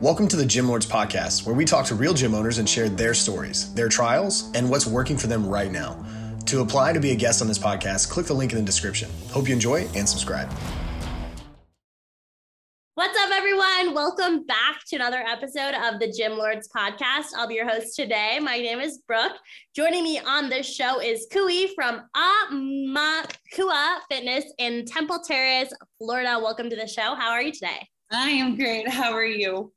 Welcome to the Gym Lords Podcast, where we talk to real gym owners and share their stories, their trials, and what's working for them right now. To apply to be a guest on this podcast, click the link in the description. Hope you enjoy and subscribe. What's up, everyone? Welcome back to another episode of the Gym Lords podcast. I'll be your host today. My name is Brooke. Joining me on this show is Kui from Amakua Fitness in Temple Terrace, Florida. Welcome to the show. How are you today? I am great. How are you?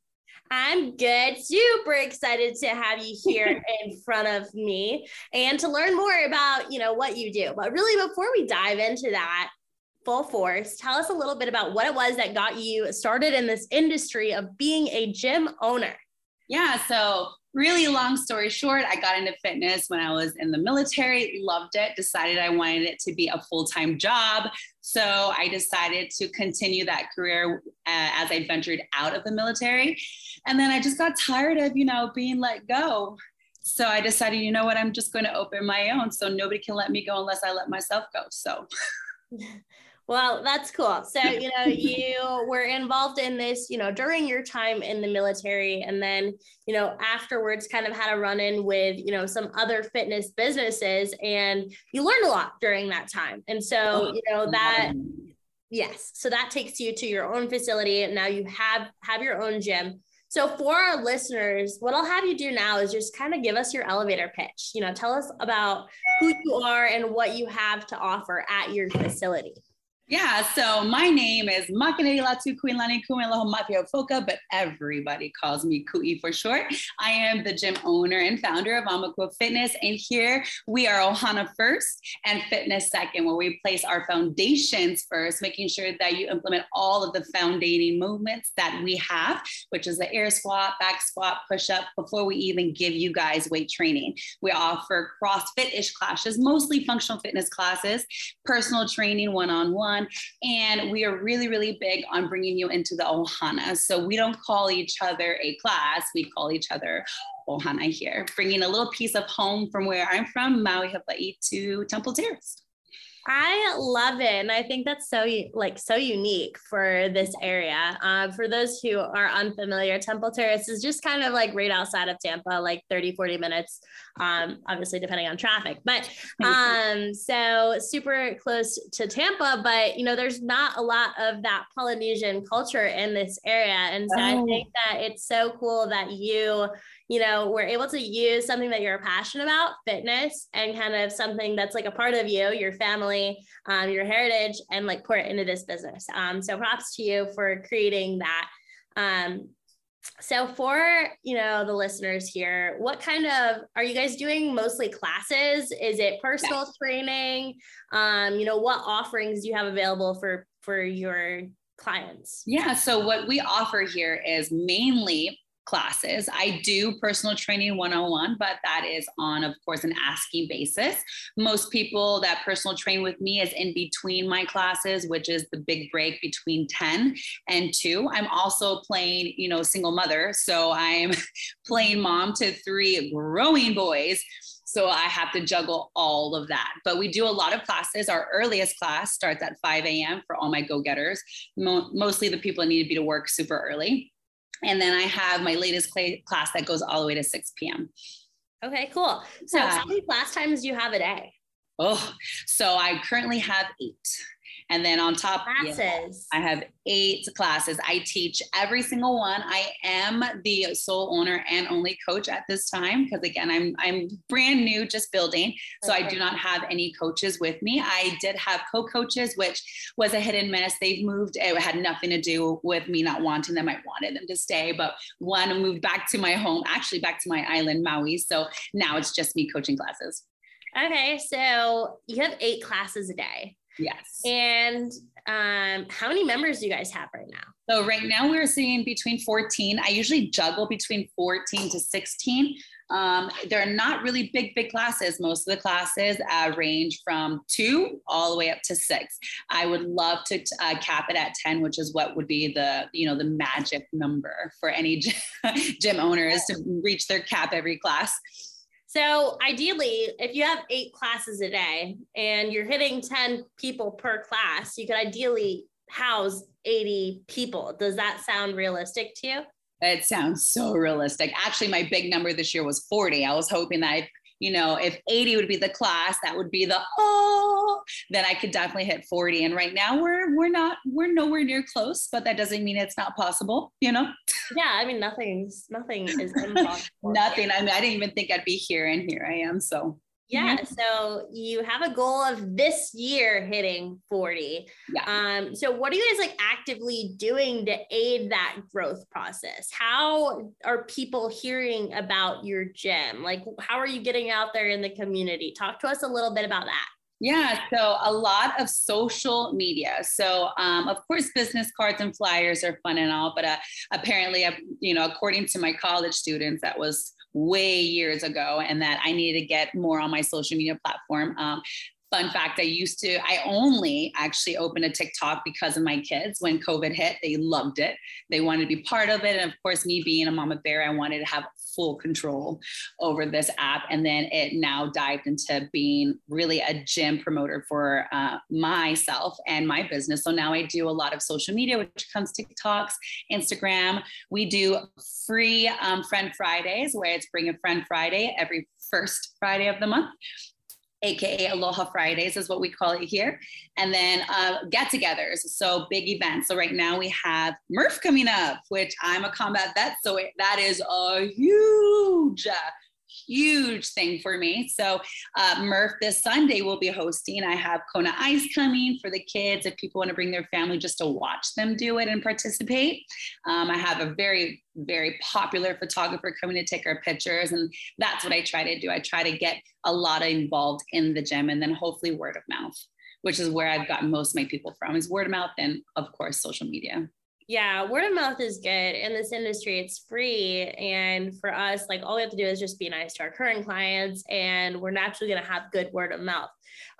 I'm good. Super excited to have you here in front of me and to learn more about, you know, what you do. But really before we dive into that full force, tell us a little bit about what it was that got you started in this industry of being a gym owner. Yeah, so really long story short, I got into fitness when I was in the military, loved it, decided I wanted it to be a full time job. So I decided to continue that career uh, as I ventured out of the military. And then I just got tired of, you know, being let go. So I decided, you know what, I'm just going to open my own. So nobody can let me go unless I let myself go. So. Well, that's cool. So, you know, you were involved in this, you know, during your time in the military, and then, you know, afterwards kind of had a run in with, you know, some other fitness businesses, and you learned a lot during that time. And so, oh, you know, that, yes, so that takes you to your own facility, and now you have have your own gym. So for our listeners, what I'll have you do now is just kind of give us your elevator pitch. You know, tell us about who you are and what you have to offer at your facility. Yeah, so my name is Makanedi Latu Kuilani Kumiloho Mafia Foka, but everybody calls me Kui for short. I am the gym owner and founder of Amakua Fitness, and here we are Ohana first and fitness second, where we place our foundations first, making sure that you implement all of the foundating movements that we have, which is the air squat, back squat, push up, before we even give you guys weight training. We offer CrossFit ish classes, mostly functional fitness classes, personal training one on one on. And we are really, really big on bringing you into the Ohana. So we don't call each other a class, we call each other Ohana here, bringing a little piece of home from where I'm from, Maui, Hawaii to Temple Terrace. I love it. And I think that's so like so unique for this area. Uh, for those who are unfamiliar, Temple Terrace is just kind of like right outside of Tampa, like 30, 40 minutes, um, obviously depending on traffic. But um, so super close to Tampa, but you know, there's not a lot of that Polynesian culture in this area. And so oh. I think that it's so cool that you, you know, we're able to use something that you're passionate about, fitness, and kind of something that's like a part of you, your family, um, your heritage, and like pour it into this business. Um, so props to you for creating that. Um, so for you know the listeners here, what kind of are you guys doing? Mostly classes? Is it personal yes. training? Um, you know, what offerings do you have available for for your clients? Yeah, so what we offer here is mainly classes. I do personal training 101, but that is on, of course, an asking basis. Most people that personal train with me is in between my classes, which is the big break between 10 and 2. I'm also playing, you know, single mother. So I'm playing mom to three growing boys. So I have to juggle all of that. But we do a lot of classes. Our earliest class starts at 5 a.m. for all my go getters, Mo- mostly the people that need to be to work super early. And then I have my latest class that goes all the way to 6 p.m. Okay, cool. So yeah. how many class times do you have a day? Oh, so I currently have eight. And then on top, classes. Yeah, I have eight classes. I teach every single one. I am the sole owner and only coach at this time because again, I'm I'm brand new, just building. So okay. I do not have any coaches with me. I did have co-coaches, which was a hit and miss. They've moved. It had nothing to do with me not wanting them. I wanted them to stay, but one moved back to my home, actually back to my island, Maui. So now it's just me coaching classes. Okay, so you have eight classes a day. Yes. And um, how many members do you guys have right now? So right now we're seeing between 14. I usually juggle between 14 to 16. Um, they're not really big, big classes. Most of the classes uh, range from two all the way up to six. I would love to uh, cap it at 10, which is what would be the, you know, the magic number for any gym owners to reach their cap every class. So ideally, if you have eight classes a day and you're hitting 10 people per class, you could ideally house 80 people. Does that sound realistic to you? It sounds so realistic. Actually, my big number this year was 40. I was hoping that you know, if 80 would be the class, that would be the oh, then I could definitely hit 40. And right now we're we're not we're nowhere near close, but that doesn't mean it's not possible, you know? Yeah, I mean nothing's nothing is impossible. Nothing. I mean, I didn't even think I'd be here and here I am. So yeah. So you have a goal of this year hitting 40. Yeah. Um, so what are you guys like actively doing to aid that growth process? How are people hearing about your gym? Like how are you getting out there in the community? Talk to us a little bit about that. Yeah, so a lot of social media. So, um, of course, business cards and flyers are fun and all, but uh, apparently, uh, you know, according to my college students, that was way years ago and that I needed to get more on my social media platform. Um, fun fact i used to i only actually opened a tiktok because of my kids. When covid hit they loved it. They wanted to be part of it. And of course me being a mama bear i wanted to have full control over this app. And then it now dived into being really a gym promoter for uh, myself and my business. So now i do a lot of social media which comes tiktoks instagram. We do free um, friend fridays where it's bring a friend friday every first friday of the month aka Aloha Fridays is what we call it here. And then uh, get-togethers, so big events. So right now we have Murph coming up, which I'm a combat vet, so it, that is a huge huge thing for me. So uh, Murph this Sunday will be hosting. I have Kona Ice coming for the kids if people want to bring their family just to watch them do it and participate. Um, I have a very very popular photographer coming to take our pictures and that's what I try to do. I try to get a lot involved in the gym and then hopefully word of mouth, which is where I've gotten most of my people from is word of mouth and of course social media yeah word of mouth is good in this industry. It's free and for us like all we have to do is just be nice to our current clients and we're naturally going to have good word of mouth.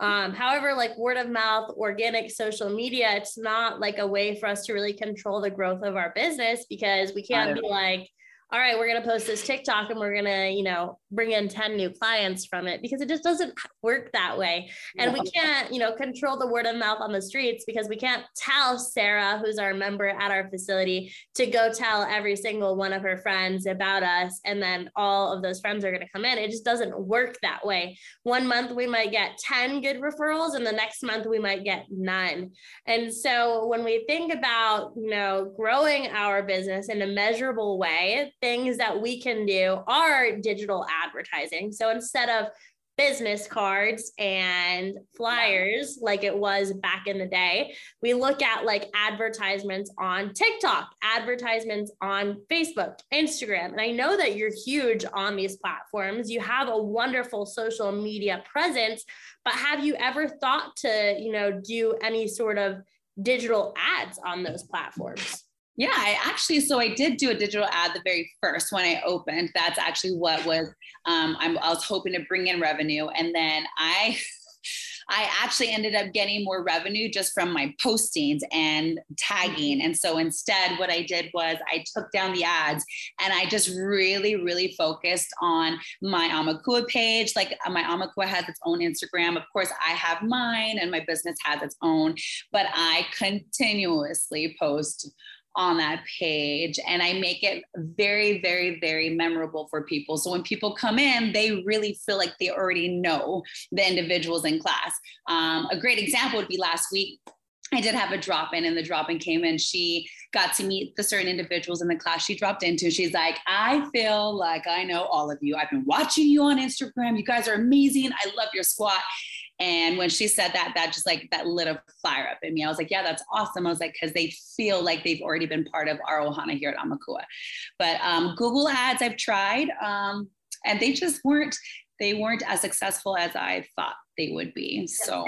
Um, however like word of mouth organic social media it's not like a way for us to really control the growth of our business because we can't be like all right, we're going to post this TikTok and we're going to, you know, bring in 10 new clients from it because it just doesn't work that way. And we can't, you know, control the word of mouth on the streets because we can't tell Sarah, who's our member at our facility, to go tell every single one of her friends about us. And then all of those friends are going to come in. It just doesn't work that way. One month we might get 10 good referrals and the next month we might get none. And so when we think about, you know, growing our business in a measurable way, things that we can do are digital advertising. So instead of business cards and flyers like it was back in the day. We look at like advertisements on TikTok, advertisements on Facebook, Instagram. And I know that you're huge on these platforms. You have a wonderful social media presence, but have you ever thought to, you know, do any sort of digital ads on those platforms? Yeah, I actually, so I did do a digital ad the very first when I opened. That's actually what was, um, I'm, I was hoping to bring in revenue. And then I, I actually ended up getting more revenue just from my postings and tagging. And so instead, what I did was I took down the ads and I just really, really focused on my Amakua page. Like uh, my Amakua has its own Instagram. Of course, I have mine and my business has its own, but I continuously post on that page and I make it very, very, very memorable for people. So when people come in, they really feel like they already know the individuals in class. Um, a great example would be last week. I did have a drop in, and the drop in came in. She got to meet the certain individuals in the class she dropped into. She's like, I feel like I know all of you. I've been watching you on Instagram. You guys are amazing. I love your squat. And when she said that, that just like that lit a fire up in me. I was like, yeah, that's awesome. I was like, because they feel like they've already been part of our Ohana here at Amakua. But um, Google ads I've tried, um, and they just weren't they weren't as successful as I thought they would be. So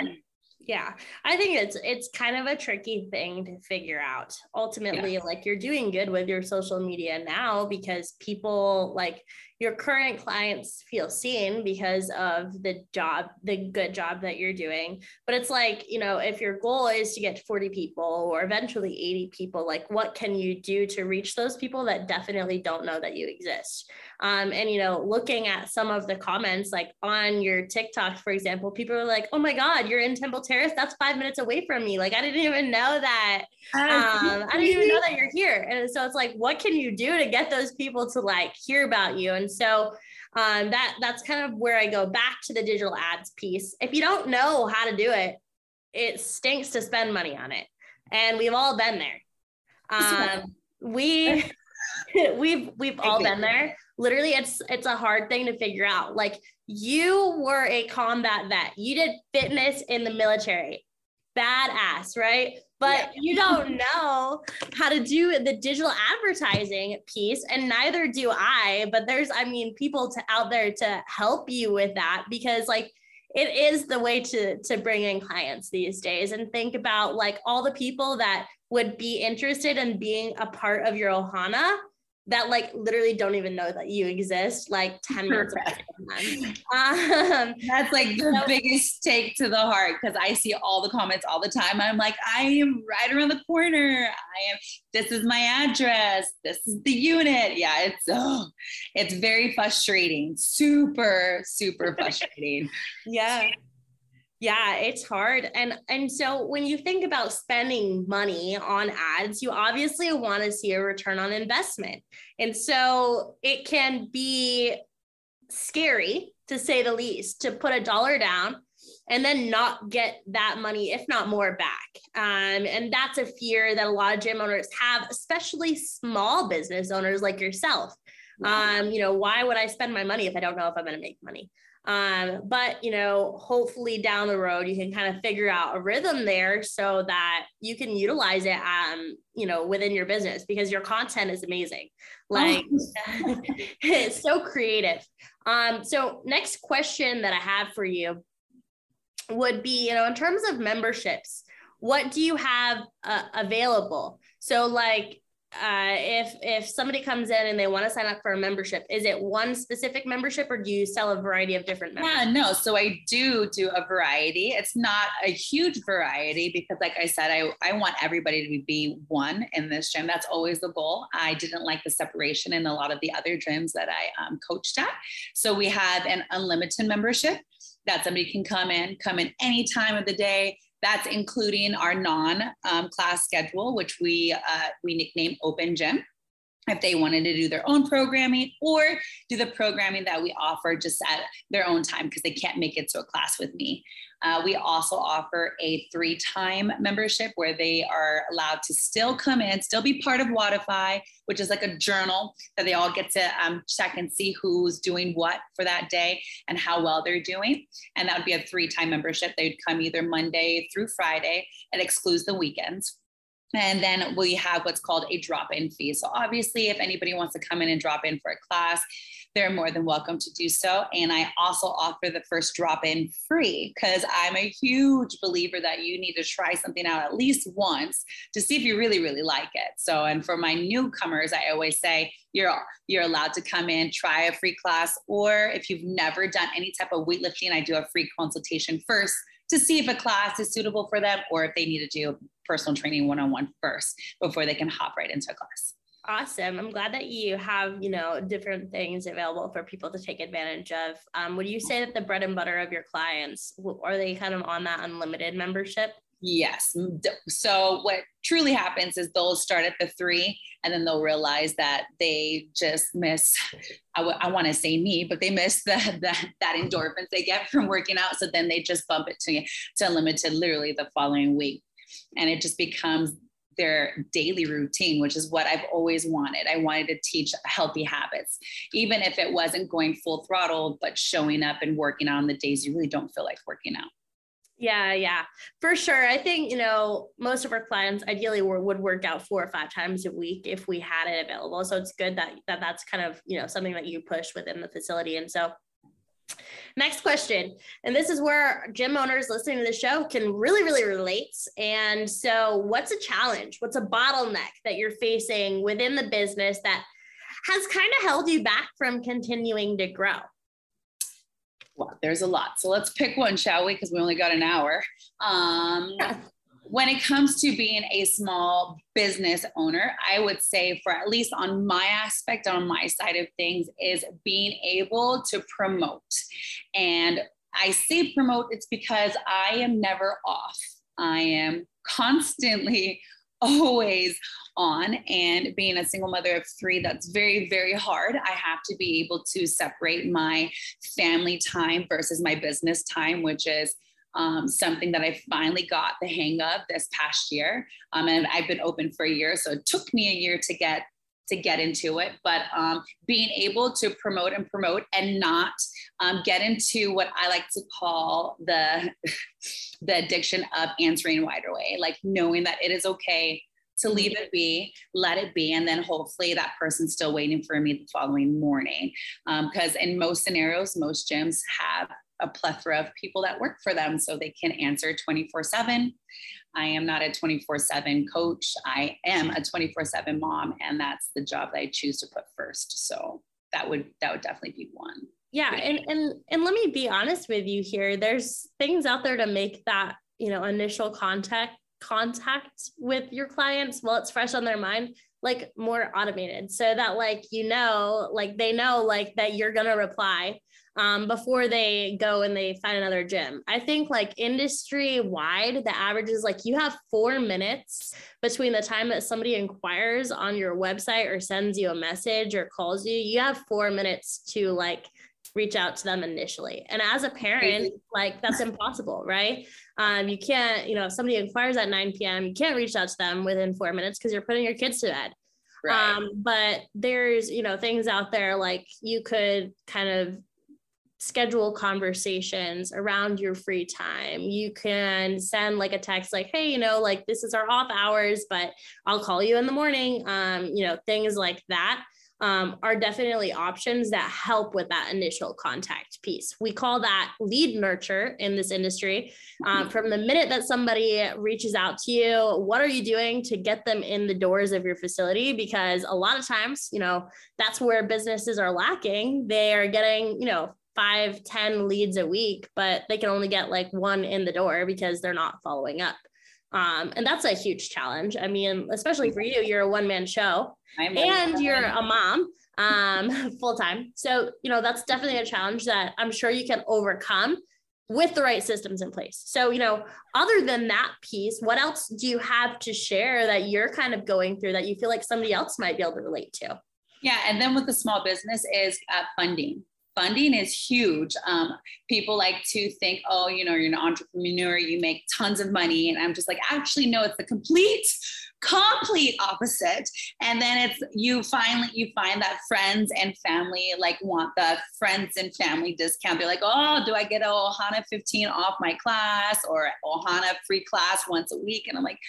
yeah i think it's it's kind of a tricky thing to figure out. Ultimately yeah. like you're doing good with your social media now because people like your current clients feel seen because of the job the good job that you're doing. But it's like you know if your goal is to get 40 people or eventually 80 people like what can you do to reach those people that definitely don't know that you exist? Um, and you know looking at some of the comments like on your tiktok for example people are like oh my god you're in temple Terrace, that's five minutes away from me. Like I didn't even know that. Um, I didn't even know that you're here. And so it's like, what can you do to get those people to like hear about you? And so um, that that's kind of where I go back to the digital ads piece. If you don't know how to do it, it stinks to spend money on it, and we've all been there. Um, we we've we've all been there. Literally, it's it's a hard thing to figure out. Like you were a combat vet. You did fitness in the military. Badass, right? But yeah. you don't know how to do the digital advertising piece, and neither do I. But there's, I mean, people to, out there to help you with that because, like, it is the way to to bring in clients these days and think about like all the people that would be interested in being a part of your ohana that like literally don't even know that you exist like 10 minutes um, that's like the so, biggest take to the heart because i see all the comments all the time. I'm like i am right around the corner. I am this is my address. This is the unit. Yeah it's oh it's very frustrating. Super super frustrating. Yeah yeah it's hard. And and so when you think about spending money on ads you obviously want to see a return on investment. And so it can be scary to say the least to put a dollar down and then not get that money if not more back. Um, and that's a fear that a lot of gym owners have especially small business owners like yourself. Um, you know why would i spend my money if i don't know if i'm going to make money um, but you know, hopefully down the road you can kind of figure out a rhythm there so that you can utilize it um, you know, within your business because your content is amazing. Like oh. it's so creative. Um, so next question that I have for you would be, you know, in terms of memberships, what do you have uh, available? So like uh, if if somebody comes in and they want to sign up for a membership, is it one specific membership or do you sell a variety of different memberships? Yeah, no. So I do do a variety. It's not a huge variety because, like I said, I, I want everybody to be one in this gym. That's always the goal. I didn't like the separation in a lot of the other gyms that I um, coached at. So we have an unlimited membership that somebody can come in, come in any time of the day that's including our non-class um, schedule, which we uh, we nickname Open Gym. If they wanted to do their own programming or do the programming that we offer just at their own time because they can't make it to a class with me. Uh, we also offer a three time membership where they are allowed to still come in, still be part of Wodify, which is like a journal that they all get to um, check and see who's doing what for that day and how well they're doing. And that would be a three time membership. They'd come either Monday through Friday. It excludes the weekends. And then we have what's called a drop in fee. So, obviously, if anybody wants to come in and drop in for a class, they're more than welcome to do so. And I also offer the first drop in free because I'm a huge believer that you need to try something out at least once to see if you really, really like it. So, and for my newcomers, I always say, you're you're allowed to come in try a free class or if you've never done any type of weightlifting i do a free consultation first to see if a class is suitable for them or if they need to do personal training one-on-one first before they can hop right into a class Awesome. I'm glad that you have, you know, different things available for people to take advantage of. Um, would you say that the bread and butter of your clients are they kind of on that unlimited membership? Yes. So what truly happens is they'll start at the three and then they'll realize that they just miss, I, w- I want to say me, but they miss the, the, that endorphins they get from working out. So then they just bump it to, to unlimited literally the following week. And it just becomes their daily routine, which is what I've always wanted. I wanted to teach healthy habits, even if it wasn't going full throttle, but showing up and working out on the days you really don't feel like working out. Yeah, yeah, for sure. I think, you know, most of our clients ideally would work out four or five times a week if we had it available. So it's good that, that that's kind of, you know, something that you push within the facility. And so Next question. And this is where gym owners listening to the show can really, really relate. And so, what's a challenge? What's a bottleneck that you're facing within the business that has kind of held you back from continuing to grow? Well, there's a lot. So let's pick one, shall we? Because we only got an hour. Um, when it comes to being a small business owner, I would say, for at least on my aspect, on my side of things, is being able to promote. And I say promote, it's because I am never off. I am constantly always on and being a single mother of three that's very very hard i have to be able to separate my family time versus my business time which is um, something that I finally got the hang of this past year. Um, and I've been open for a year, so it took me a year to get to get into it. But um, being able to promote and promote and not um, get into what I like to call the the addiction of answering wider way, like knowing that it is okay to leave it be, let it be, and then hopefully that person's still waiting for me the following morning. Because um, in most scenarios, most gyms have a plethora of people that work for them so they can answer 24 7 i am not a 24 7 coach. I am a 24 7 mom and that's the job that i choose to put first. So that would that would definitely be one. Yeah and and and let me be honest with you here. There's things out there to make that you know initial contact contact with your clients while it's fresh on their mind like more automated. So that like you know like they know like that you're going to reply um, before they go and they find another gym. I think like industry wide, the average is like you have four minutes between the time that somebody inquires on your website or sends you a message or calls you. You have four minutes to like reach out to them initially. And as a parent, like that's impossible, right? Um, you can't, you know, if somebody inquires at 9 p.m., you can't reach out to them within four minutes because you're putting your kids to bed. Right. Um, but there's, you know, things out there like you could kind of schedule conversations around your free time. You can send like a text like, hey, you know, like this is our off hours, but I'll call you in the morning. Um, you know, things like that. Um, are definitely options that help with that initial contact piece. We call that lead nurture in this industry. Um, from the minute that somebody reaches out to you, what are you doing to get them in the doors of your facility? Because a lot of times, you know, that's where businesses are lacking. They are getting, you know, five, ten leads a week, but they can only get like one in the door because they're not following up. Um, and that's a huge challenge. I mean, especially for you, you're a one man show and you're a mom um, full time. So, you know, that's definitely a challenge that I'm sure you can overcome with the right systems in place. So, you know, other than that piece, what else do you have to share that you're kind of going through that you feel like somebody else might be able to relate to? Yeah, and then with the small business is uh, funding funding is huge. Um, people like to think, oh, you know, you're an entrepreneur, you make tons of money. And I'm just like, actually, no, it's the complete, complete opposite. And then it's you finally you find that friends and family like want the friends and family discount. They're like, oh, do I get a Ohana 15 off my class or Ohana free class once a week? And I'm like,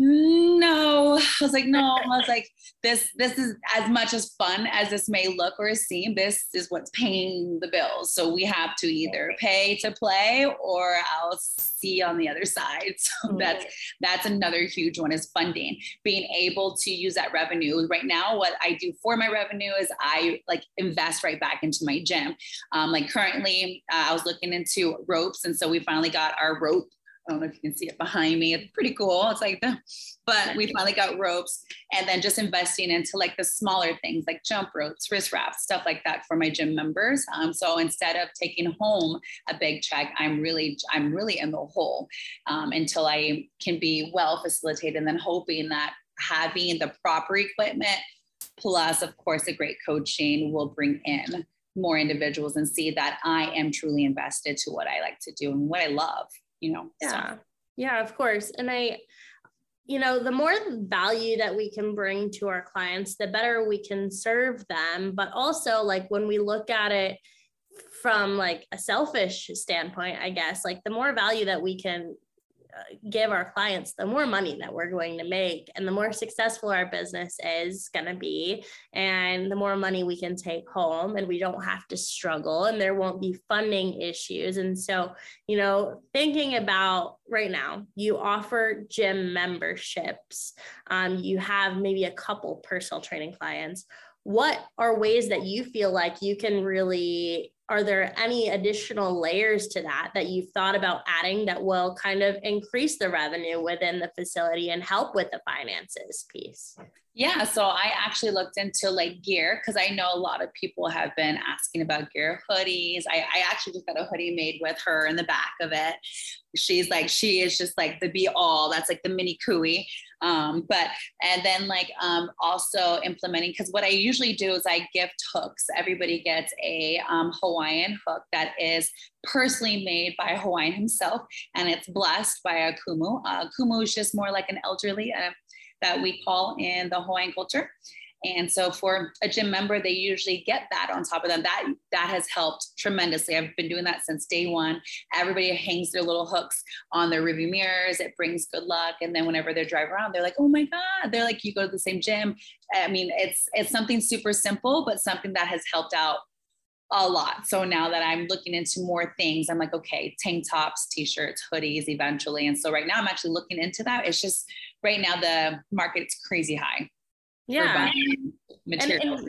no. I was like no. I was like this this is as much as fun as this may look or seem. This is what's paying the bills. So we have to either pay to play or i'll see on the other side. So that's that's another huge one is funding. Being able to use that revenue. Right now what i do for my revenue is i like invest right back into my gym. Um, like currently uh, i was looking into ropes. And so we finally got our rope I don't know if you can see it behind me. It's pretty cool. It's like the, but we finally got ropes and then just investing into like the smaller things like jump ropes, wrist wraps, stuff like that for my gym members. Um, so instead of taking home a big check, I'm really, I'm really in the hole um, until I can be well facilitated and then hoping that having the proper equipment plus of course a great coaching will bring in more individuals and see that I am truly invested to what I like to do and what I love you know yeah. So. yeah of course. And i you know the more value that we can bring to our clients the better we can serve them. But also like when we look at it from like a selfish standpoint i guess like the more value that we can give our clients, the more money that we're going to make and the more successful our business is going to be. And the more money we can take home and we don't have to struggle and there won't be funding issues. And so, you know, thinking about right now, you offer gym memberships, um, you have maybe a couple personal training clients. What are ways that you feel like you can really are there any additional layers to that that you've thought about adding that will kind of increase the revenue within the facility and help with the finances piece? Yeah, so I actually looked into like gear because I know a lot of people have been asking about gear hoodies. I, I actually just got a hoodie made with her in the back of it. She's like, she is just like the be all. That's like the mini Kui. Um, but and then like um, also implementing because what I usually do is I gift hooks. Everybody gets a um, Hawaiian hook that is personally made by Hawaiian himself, and it's blessed by a kumu. Uh, kumu is just more like an elderly. Uh, that we call in the Hawaiian culture. And so for a gym member, they usually get that on top of them. That that has helped tremendously. I've been doing that since day one. Everybody hangs their little hooks on their review mirrors. It brings good luck. And then whenever they drive around, they're like, oh my God. They're like, you go to the same gym. I mean, it's it's something super simple, but something that has helped out a lot. So now that I'm looking into more things, I'm like, okay, tank tops, t-shirts, hoodies eventually. And so right now I'm actually looking into that. It's just right now the market's crazy high. Yeah. Materials. And, and,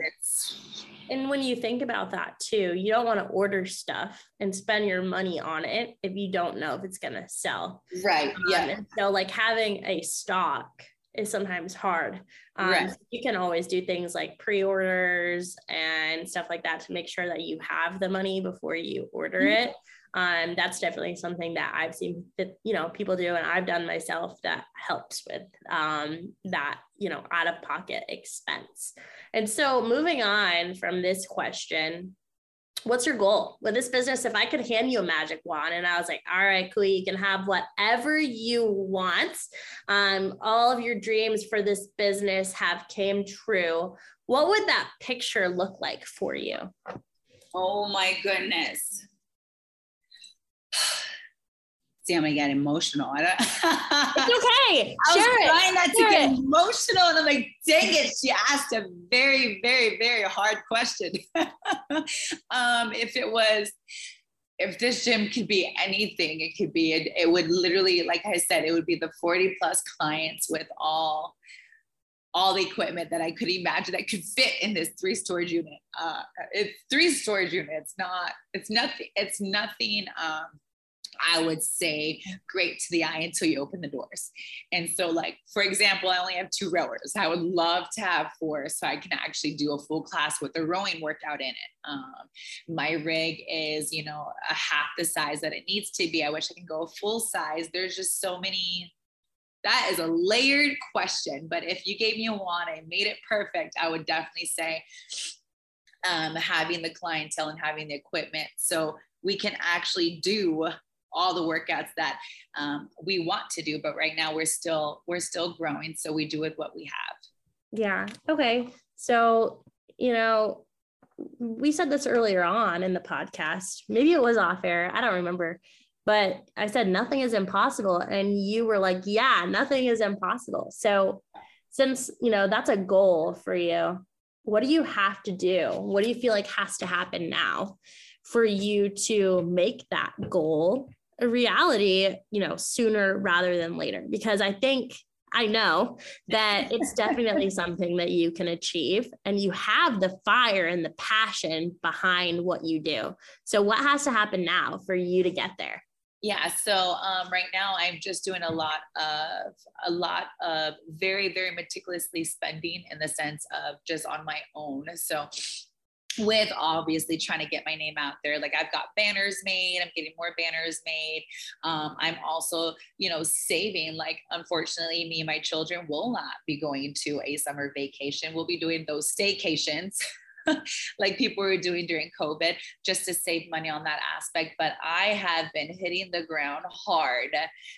and when you think about that too, you don't want to order stuff and spend your money on it if you don't know if it's going to sell. Right. Um, yeah. so like having a stock is sometimes hard. Um, right. so you can always do things like pre-orders and stuff like that to make sure that you have the money before you order mm-hmm. it. Um, that's definitely something that I've seen that you know people do, and I've done myself that helps with um, that you know out of pocket expense. And so moving on from this question, what's your goal with this business? If I could hand you a magic wand and I was like, all right, Kui, you can have whatever you want. Um, all of your dreams for this business have came true. What would that picture look like for you? Oh my goodness. See, I'm gonna get emotional. I don't. it's okay. I Share was trying not to get it. emotional, and I'm like, dang it, she asked a very, very, very hard question. um, if it was, if this gym could be anything, it could be. It, it would literally, like I said, it would be the 40 plus clients with all all the equipment that I could imagine that could fit in this three storage unit. Uh, it's three storage units, not, it's nothing, it's nothing um, I would say great to the eye until you open the doors. And so, like, for example, I only have two rowers. I would love to have four so I can actually do a full class with a rowing workout in it. Um, my rig is, you know, a half the size that it needs to be. I wish I can go full size. There's just so many. That is a layered question, but if you gave me a wand and made it perfect, I would definitely say um, having the clientele and having the equipment so we can actually do all the workouts that um, we want to do but right now we're still we're still growing so we do with what we have. Yeah. Okay. So you know we said this earlier on in the podcast. Maybe it was off air. I don't remember. But i said nothing is impossible and you were like yeah nothing is impossible. So since you know that's a goal for you what do you have to do? What do you feel like has to happen now for you to make that goal a reality, you know, sooner rather than later. Because I think I know that it's definitely something that you can achieve and you have the fire and the passion behind what you do. So what has to happen now for you to get there? Yeah, so um, right now I'm just doing a lot of a lot of very very meticulously spending in the sense of just on my own. So with obviously trying to get my name out there. Like I've got banners made, I'm getting more banners made. Um, I'm also, you know, saving. Like, unfortunately, me and my children will not be going to a summer vacation. We'll be doing those staycations. like people were doing during COVID just to save money on that aspect. But I have been hitting the ground hard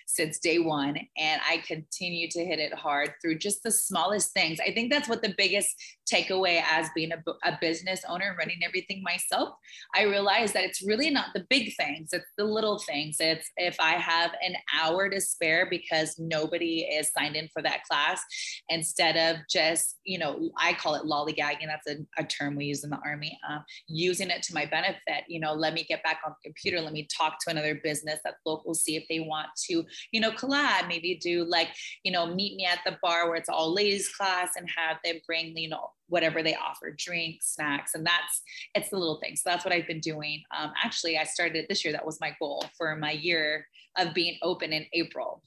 since day one, and I continue to hit it hard through just the smallest things. I think that's what the biggest takeaway as being a, a business owner running everything myself. I realized that it's really not the big things, it's the little things. It's if I have an hour to spare because nobody is signed in for that class, instead of just, you know, I call it lollygagging, that's a, a term we use in the army, uh, using it to my benefit. You know, let me get back on the computer. Let me talk to another business that's local, see if they want to, you know, collab, maybe do like, you know, meet me at the bar where it's all ladies class and have them bring, you know, whatever they offer, drinks, snacks. And that's, it's the little things. So that's what I've been doing. Um, actually, I started this year. That was my goal for my year of being open in April.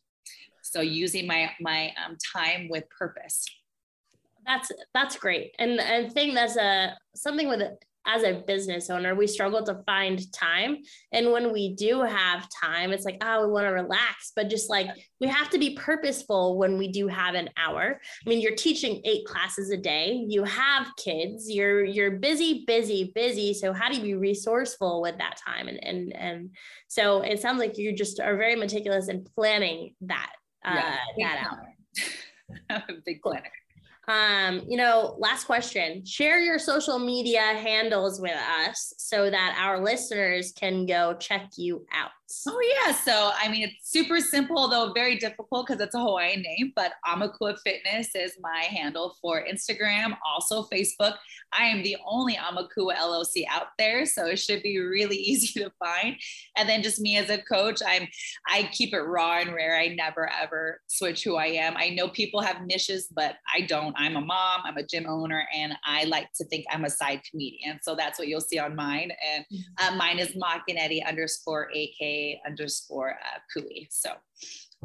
So using my, my um, time with purpose That's that's great. And I think that's a something with as a business owner, we struggle to find time. And when we do have time, it's like, oh, we want to relax. But just like we have to be purposeful when we do have an hour. I mean, you're teaching eight classes a day, you have kids, you're you're busy, busy, busy. So how do you be resourceful with that time? And and and so it sounds like you just are very meticulous in planning that uh, yeah, that out. big planner. Um, you know, last question share your social media handles with us so that our listeners can go check you out. Oh yeah. So I mean, it's super simple though very difficult because it's a Hawaiian name. But Amakua Fitness is my handle for Instagram, also Facebook. I am the only Amakua LLC out there, so it should be really easy to find. And then just me as a coach, I'm I keep it raw and rare. I never ever switch who I am. I know people have niches, but I don't. I'm a mom. I'm a gym owner, and I like to think I'm a side comedian. So that's what you'll see on mine. And uh, mine is Makinetti underscore AK underscore uh. So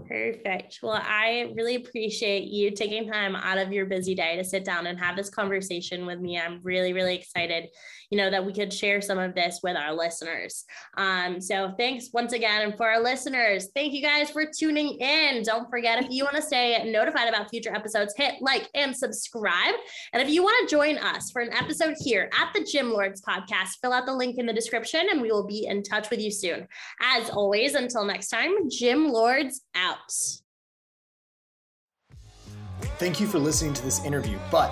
Perfect. Well, I really appreciate you taking time out of your busy day to sit down and have this conversation with me. I'm really, really excited, you know, that we could share some of this with our listeners. Um, so thanks once again. And for our listeners, thank you guys for tuning in. Don't forget, if you want to stay notified about future episodes, hit like and subscribe. And if you want to join us for an episode here at the Gym Lords podcast, fill out the link in the description and we will be in touch with you soon. As always, until next time, Gym Lords out out. Thank you for listening to this interview, but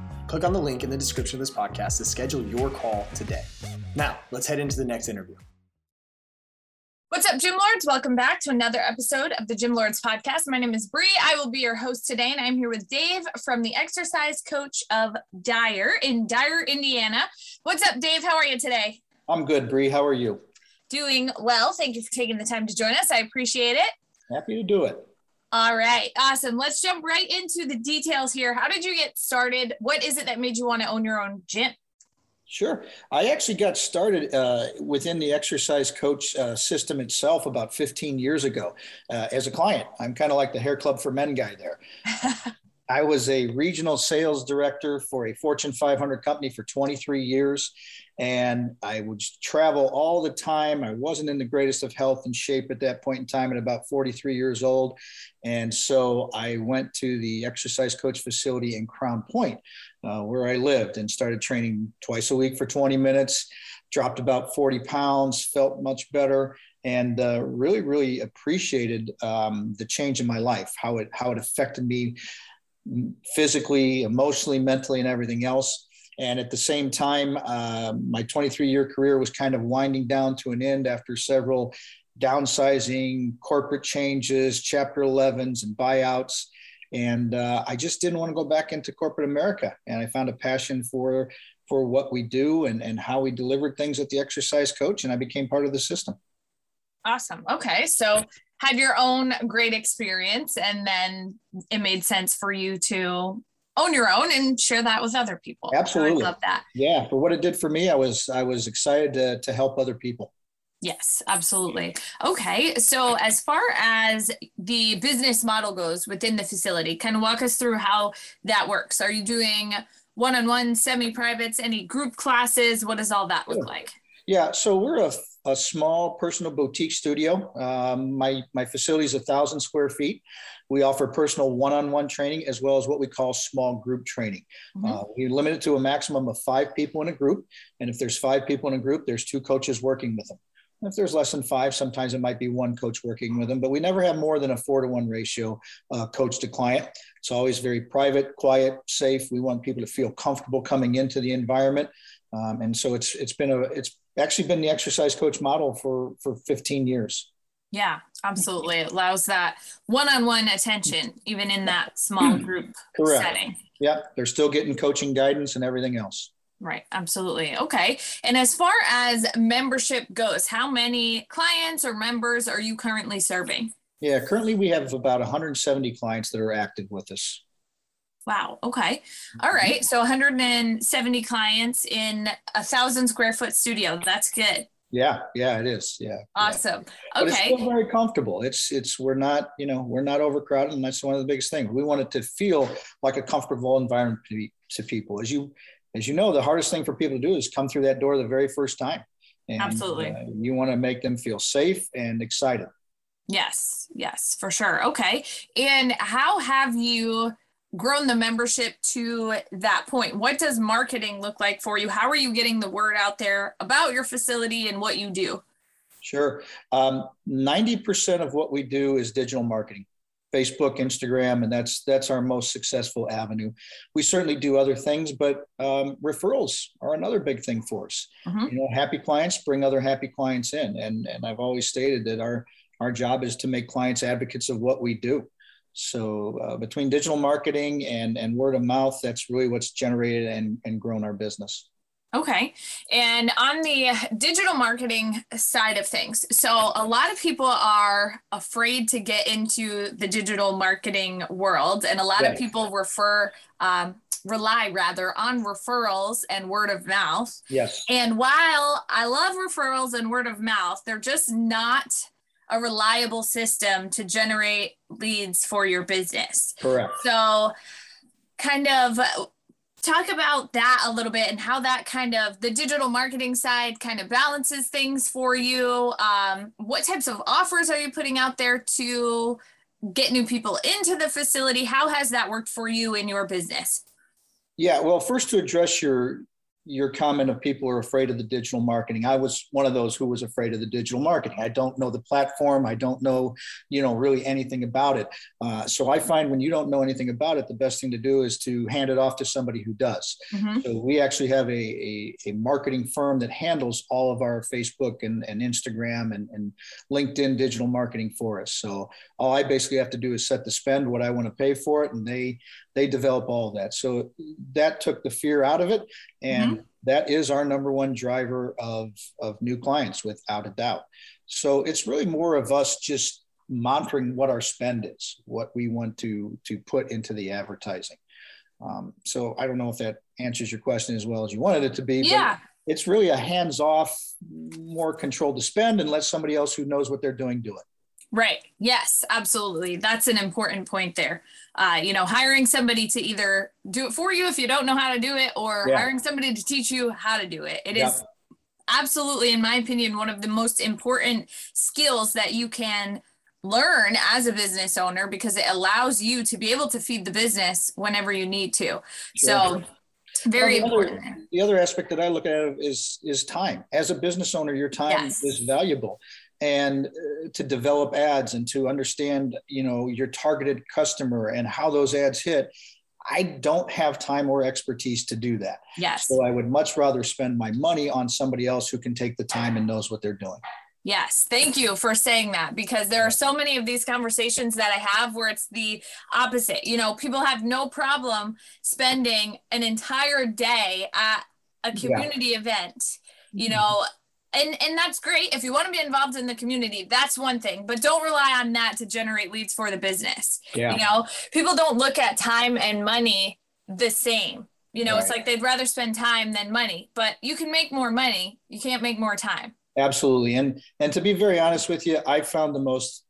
Click on the link in the description of this podcast to schedule your call today. Now, let's head into the next interview. What's up, Gym Lords? Welcome back to another episode of the Gym Lords podcast. My name is Bree. I will be your host today, and I'm here with Dave from the exercise coach of Dyer in Dyer, Indiana. What's up, Dave? How are you today? I'm good, Bree. How are you? Doing well. Thank you for taking the time to join us. I appreciate it. Happy to do it. All right. Awesome. Let's jump right into the details here. How did you get started? What is it that made you want to own your own gym? Sure. I actually got started uh, within the exercise coach uh, system itself about 15 years ago uh, as a client. I'm kind of like the hair club for men guy there. I was a regional sales director for a Fortune 500 company for 23 years and I would travel all the time. I wasn't in the greatest of health and shape at that point in time at about 43 years old. And so I went to the exercise coach facility in Crown Point, uh, where I lived, and started training twice a week for 20 minutes. Dropped about 40 pounds, felt much better, and uh, really, really appreciated um, the change in my life, how it how it affected me physically, emotionally, mentally, and everything else. And at the same time, uh, my 23 year career was kind of winding down to an end after several downsizing, corporate changes, Chapter 11s, and buyouts. And uh, I just didn't want to go back into corporate America. And I found a passion for for what we do and, and how we delivered things at the exercise coach. And I became part of the system. Awesome. Okay. So had your own great experience and then it made sense for you to own your own and share that with other people. Absolutely. I love that. Yeah. For what it did for me, I was I was excited to, to help other people. Yes, absolutely. Okay. So, as far as the business model goes within the facility, kind of walk us through how that works. Are you doing one on one, semi privates, any group classes? What does all that look like? Yeah. So, we're a, a small personal boutique studio. Um, my, my facility is a thousand square feet. We offer personal one-on-one training as well as what we call small group training. Mm-hmm. Uh, we limit it to a maximum of five people in a group, and if there's five people in a group, there's two coaches working with them. If there's less than five, sometimes it might be one coach working with them, but we never have more than a four to one ratio uh, coach to client. It's always very private, quiet, safe. We want people to feel comfortable coming into the environment, um, and so it's it's been a it's actually been the exercise coach model for for 15 years. Yeah, absolutely. It allows that one-on-one attention, even in that small group Correct. setting. Yeah, they're still getting coaching guidance and everything else. Right, absolutely. Okay. And as far as membership goes, how many clients or members are you currently serving? Yeah, currently we have about 170 clients that are active with us. Wow. Okay. All right. So 170 clients in a thousand square foot studio. That's good. Yeah, yeah, it is. Yeah. Awesome. Yeah. But it's still very comfortable. It's it's we're not, you know, we're not overcrowded, and that's one of the biggest things. We want it to feel like a comfortable environment to, to people. As you as you know, the hardest thing for people to do is come through that door the very first time. And, Absolutely. uh, you want to make them feel safe and excited. Yes. Yes, for sure. Okay. And how have you grown the membership to that point? What does marketing look like for you? How are you getting the word out there about your facility and what you do? Sure. Um, 90% of what we do is digital marketing. Facebook, Instagram, and that's that's our most successful avenue. We certainly do other things, but um, referrals are another big thing for us. Mhm. You know, happy clients bring other happy clients in, and and I've always stated that our our job is to make clients advocates of what we do. So uh, between digital marketing and and word of mouth, that's really what's generated and and grown our business. Okay. And on the digital marketing side of things, so a lot of people are afraid to get into the digital marketing world, and a lot Right. of people refer, um, rely rather on referrals and word of mouth. Yes. And while I love referrals and word of mouth, they're just not a reliable system to generate leads for your business. Correct. So, kind of talk about that a little bit and how that kind of the digital marketing side kind of balances things for you. Um, what types of offers are you putting out there to get new people into the facility? How has that worked for you in your business? Yeah, well, first to address your your comment of people are afraid of the digital marketing. I was one of those who was afraid of the digital marketing. I don't know the platform. I don't know, you know, really anything about it. Uh, so I find when you don't know anything about it, the best thing to do is to hand it off to somebody who does. Mhm. So we actually have a, a, a marketing firm that handles all of our Facebook and, and Instagram and, and LinkedIn digital marketing for us. So all I basically have to do is set the spend, what I want to pay for it, and they they develop all of that. So that took the fear out of it, and that is our number one driver of of new clients, without a doubt. So it's really more of us just monitoring what our spend is, what we want to to put into the advertising. Um, so I don't know if that answers your question as well as you wanted it to be. Yeah. But it's really a hands-off, more controlled to spend, and let somebody else who knows what they're doing do it. Right. Yes, absolutely. That's an important point there. Uh, you know, hiring somebody to either do it for you if you don't know how to do it, or Yeah. hiring somebody to teach you how to do it. It is absolutely, in my opinion, one of the most important skills that you can learn as a business owner because it allows you to be able to feed the business whenever you need to. So, very Well, the important. there. the other aspect that I look at is is time. As a business owner, your time Yes. is valuable, and uh, to develop ads and to understand, you know, your targeted customer and how those ads hit. I don't have time or expertise to do that. Yes. So I would much rather spend my money on somebody else who can take the time and knows what they're doing. Yes, thank you for saying that because there are so many of these conversations that I have where it's the opposite. You know, people have no problem spending an entire day at a community event, you know, and and that's great if you want to be involved in the community, that's one thing, but don't rely on that to generate leads for the business. Yeah. You know, people don't look at time and money the same. You know, it's like they'd rather spend time than money, but you can make more money, you can't make more time. Absolutely. And and to be very honest with you, I found the most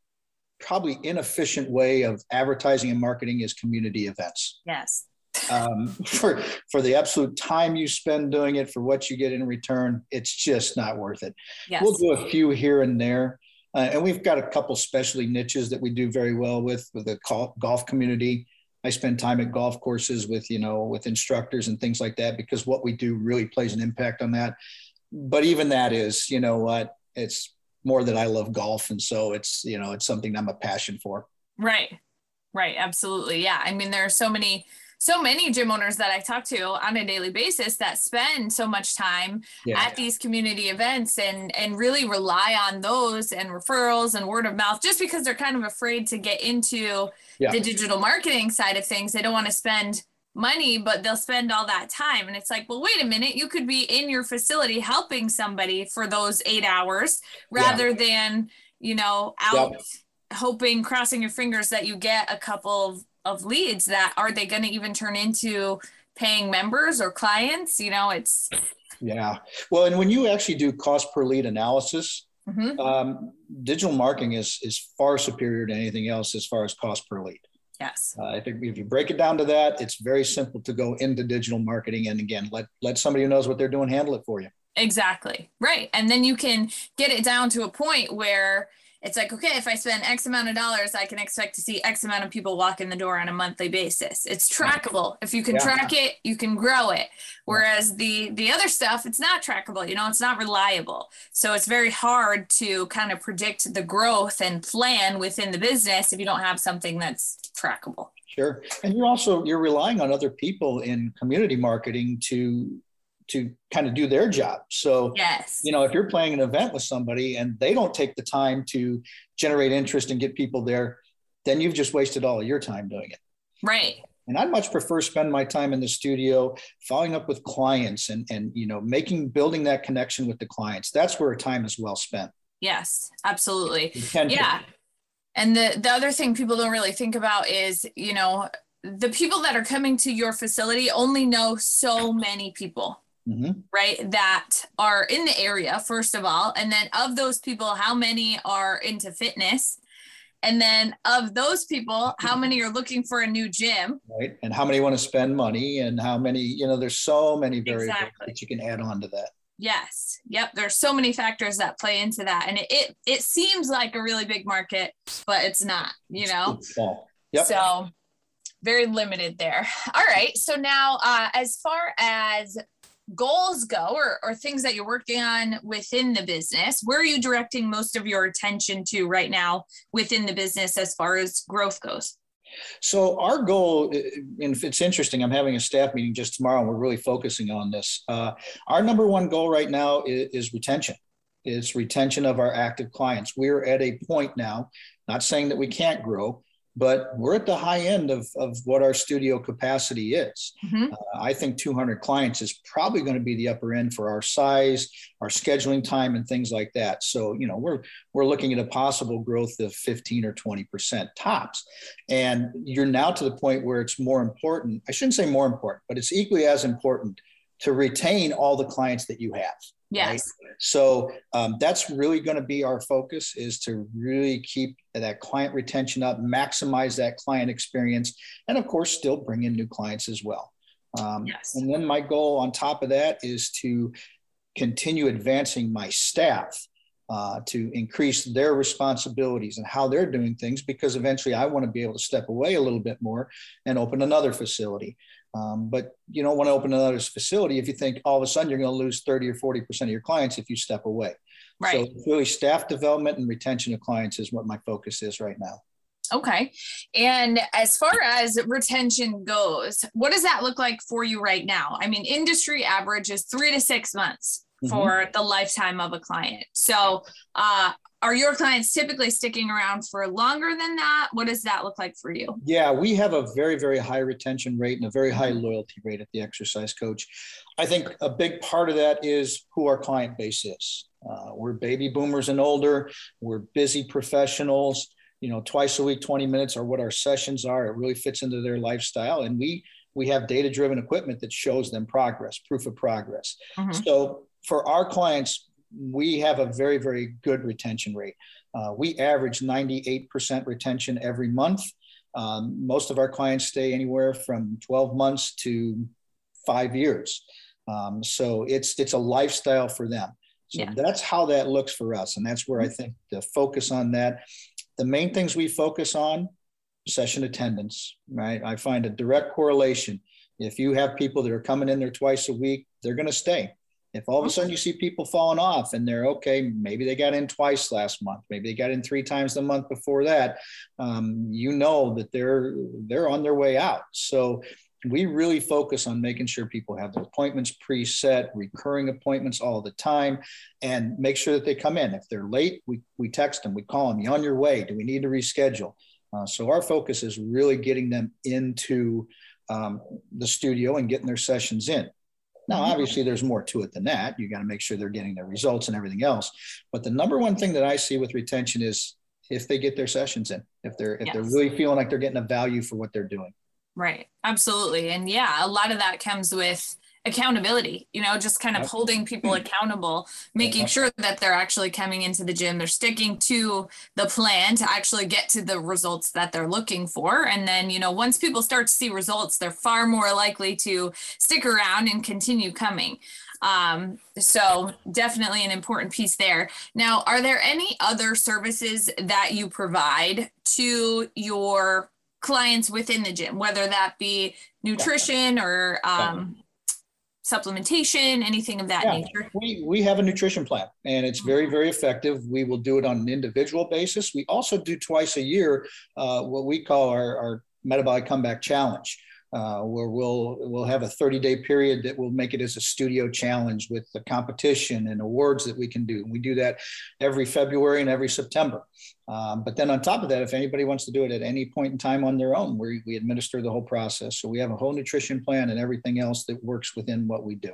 probably inefficient way of advertising and marketing is community events. Yes. Um, for for the absolute time you spend doing it, for what you get in return, it's just not worth it. Yes. We'll do a few here and there, uh, and we've got a couple specialty niches that we do very well with with the golf community. I spend time at golf courses with you know with instructors and things like that because what we do really plays an impact on that. But even that is, you know what, it's more that I love golf, and so it's you know it's something I'm a passion for. Right. Right. Absolutely. Yeah. I mean, there are so many, so many gym owners that I talk to on a daily basis that spend so much time Yeah, at these community events and and really rely on those and referrals and word of mouth just because they're kind of afraid to get into Yeah. the digital marketing side of things. They don't want to spend money, but they'll spend all that time. And it's like, well, wait a minute, you could be in your facility helping somebody for those eight hours rather yeah. than, you know, out yep. hoping, crossing your fingers that you get a couple of, leads that are they going to even turn into paying members or clients? You know, it's. Yeah. Well, and when you actually do cost per lead analysis, mm-hmm. um, digital marketing is, is far superior to anything else as far as cost per lead. Yes. Uh, I think if you break it down to that, it's very simple to go into digital marketing and again, let let somebody who knows what they're doing handle it for you. Exactly. Right. And then you can get it down to a point where it's like, okay, if I spend X amount of dollars, I can expect to see X amount of people walk in the door on a monthly basis. It's trackable. If you can yeah. track it, you can grow it. Whereas the the other stuff, it's not trackable. You know, it's not reliable. So it's very hard to kind of predict the growth and plan within the business if you don't have something that's trackable. Sure. And you're also you're relying on other people in community marketing to to kind of do their job. So, yes. you know, if you're playing an event with somebody and they don't take the time to generate interest and get people there, then you've just wasted all of your time doing it. Right. And I'd much prefer spend my time in the studio following up with clients and and you know making building that connection with the clients. That's where time is well spent. Yes, absolutely. Yeah. And the the other thing people don't really think about is, you know, the people that are coming to your facility only know so many people mm-hmm. right? That are in the area, first of all. And then of those people, how many are into fitness? And then of those people, how many are looking for a new gym? Right. And how many want to spend money and how many, you know, there's so many variables exactly. that you can add on to that. Yes. Yep. There's so many factors that play into that. And it, it, it seems like a really big market, but it's not, you know? Yep. So very limited there. All right. So now, uh, as far as goals go or, or things that you're working on within the business where are you directing most of your attention to right now within the business as far as growth goes? So our goal and it's interesting i'm having a staff meeting just tomorrow and we're really focusing on this. Uh, our number one goal right now is, is retention. It's retention of our active clients. We're at a point now not saying that we can't grow but we're at the high end of, of what our studio capacity is. Mm-hmm. Uh, I think 200 clients is probably going to be the upper end for our size, our scheduling time, and things like that. So, you know, we're we're looking at a possible growth of 15 or 20 percent tops, and you're now to the point where it's more important. I shouldn't say more important, but it's equally as important to retain all the clients that you have. Yes. Right? So um, that's really going to be our focus is to really keep that client retention up, maximize that client experience, and of course, still bring in new clients as well. Um, yes. And then my goal on top of that is to continue advancing my staff uh, to increase their responsibilities and how they're doing things because eventually I want to be able to step away a little bit more and open another facility. Um, but you don't want to open another facility if you think all of a sudden you're going to lose 30 or 40% of your clients if you step away. Right. So really staff development and retention of clients is what my focus is right now. Okay. And as far as retention goes, what does that look like for you right now? I mean, industry average is three to six months mm-hmm. for the lifetime of a client. So, uh, are your clients typically sticking around for longer than that? What does that look like for you? Yeah, we have a very, very high retention rate and a very high mm-hmm. loyalty rate at the exercise coach. I think a big part of that is who our client base is. Uh, we're baby boomers and older, we're busy professionals. You know, twice a week, 20 minutes are what our sessions are. It really fits into their lifestyle. And we we have data driven equipment that shows them progress, proof of progress. Mm-hmm. So for our clients, we have a very, very good retention rate. Uh, we average 98% retention every month. Um, most of our clients stay anywhere from 12 months to five years. Um, so it's it's a lifestyle for them. So yeah. that's how that looks for us, and that's where I think the focus on that. The main things we focus on: session attendance. Right, I find a direct correlation. If you have people that are coming in there twice a week, they're going to stay. If all of a sudden you see people falling off and they're okay, maybe they got in twice last month, maybe they got in three times the month before that, um, you know that they're they're on their way out. So we really focus on making sure people have their appointments preset, recurring appointments all the time, and make sure that they come in. If they're late, we, we text them, we call them, you on your way? Do we need to reschedule? Uh, so our focus is really getting them into um, the studio and getting their sessions in. Now, Mm-hmm. obviously, there's more to it than that. You got to make sure they're getting their results and everything else. But the number one thing that I see with retention is if they get their sessions in, if they're if they're really feeling like they're getting a value for what they're doing. Right. Absolutely. And yeah, a lot of that comes with accountability, you know, just kind of holding people accountable, making sure that they're actually coming into the gym, they're sticking to the plan to actually get to the results that they're looking for. And then, you know, once people start to see results, they're far more likely to stick around and continue coming. Um, so definitely an important piece there. Now, are there any other services that you provide to your clients within the gym, whether that be nutrition or um, supplementation, anything of that Yeah. nature? We, we have a nutrition plan and it's very, very effective. We will do it on an individual basis. We also do twice a year uh, what we call our, our metabolic comeback challenge. Uh, where we'll we'll have a 30 day period that will make it as a studio challenge with the competition and awards that we can do. We do that every February and every September. Um, but then on top of that, if anybody wants to do it at any point in time on their own, we, we administer the whole process. So we have a whole nutrition plan and everything else that works within what we do.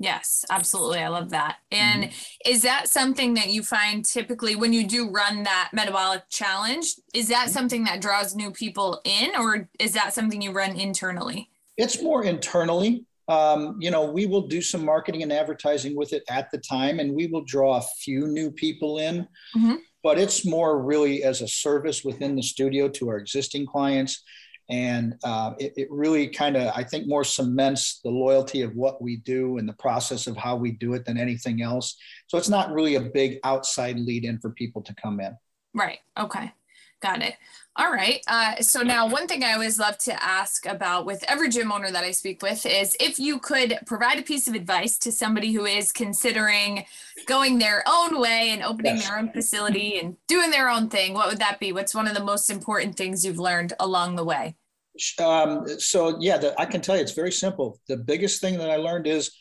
Yes, absolutely. I love that. And is that something that you find typically when you do run that metabolic challenge? Is that something that draws new people in, or is that something you run internally? It's more internally. Um, you know, we will do some marketing and advertising with it at the time, and we will draw a few new people in. Mhm. But it's more really as a service within the studio to our existing clients. And uh, it, it really kind of, I think, more cements the loyalty of what we do and the process of how we do it than anything else. So it's not really a big outside lead in for people to come in. Right. Okay. Got it. All right. Uh, so now, one thing I always love to ask about with every gym owner that I speak with is if you could provide a piece of advice to somebody who is considering going their own way and opening Yes. their own facility and doing their own thing, what would that be? What's one of the most important things you've learned along the way? Um, so yeah, the, I can tell you it's very simple. The biggest thing that I learned is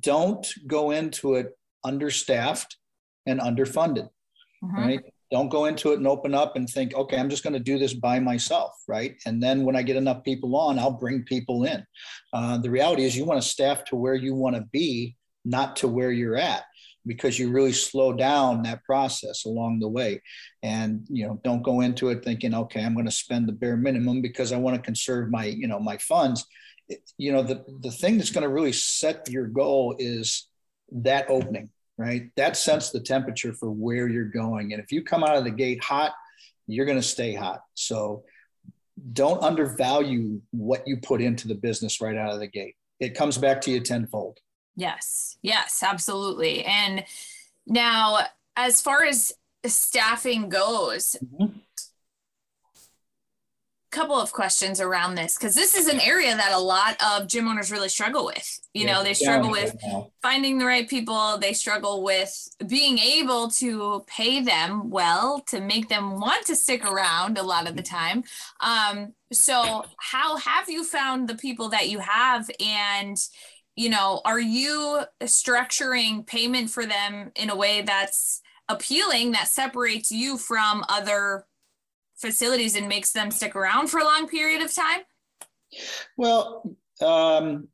don't go into it understaffed and underfunded, Mhm. right? Don't go into it and open up and think, okay, I'm just going to do this by myself, right? And then when I get enough people on, I'll bring people in. Uh, the reality is, you want to staff to where you want to be, not to where you're at, because you really slow down that process along the way. And you know, don't go into it thinking, okay, I'm going to spend the bare minimum because I want to conserve my, you know, my funds. You know, the the thing that's going to really set your goal is that opening right? That sets the temperature for where you're going. And if you come out of the gate hot, you're going to stay hot. So don't undervalue what you put into the business right out of the gate. It comes back to you tenfold. Yes, yes, absolutely. And now, as far as staffing goes, Mhm. Couple of questions around this because this is an area that a lot of gym owners really struggle with. You know, they struggle with finding the right people. They struggle with being able to pay them well to make them want to stick around a lot of the time. Um, so, how have you found the people that you have? And, you know, are you structuring payment for them in a way that's appealing that separates you from other facilities and makes them stick around for a long period of time? Well, um,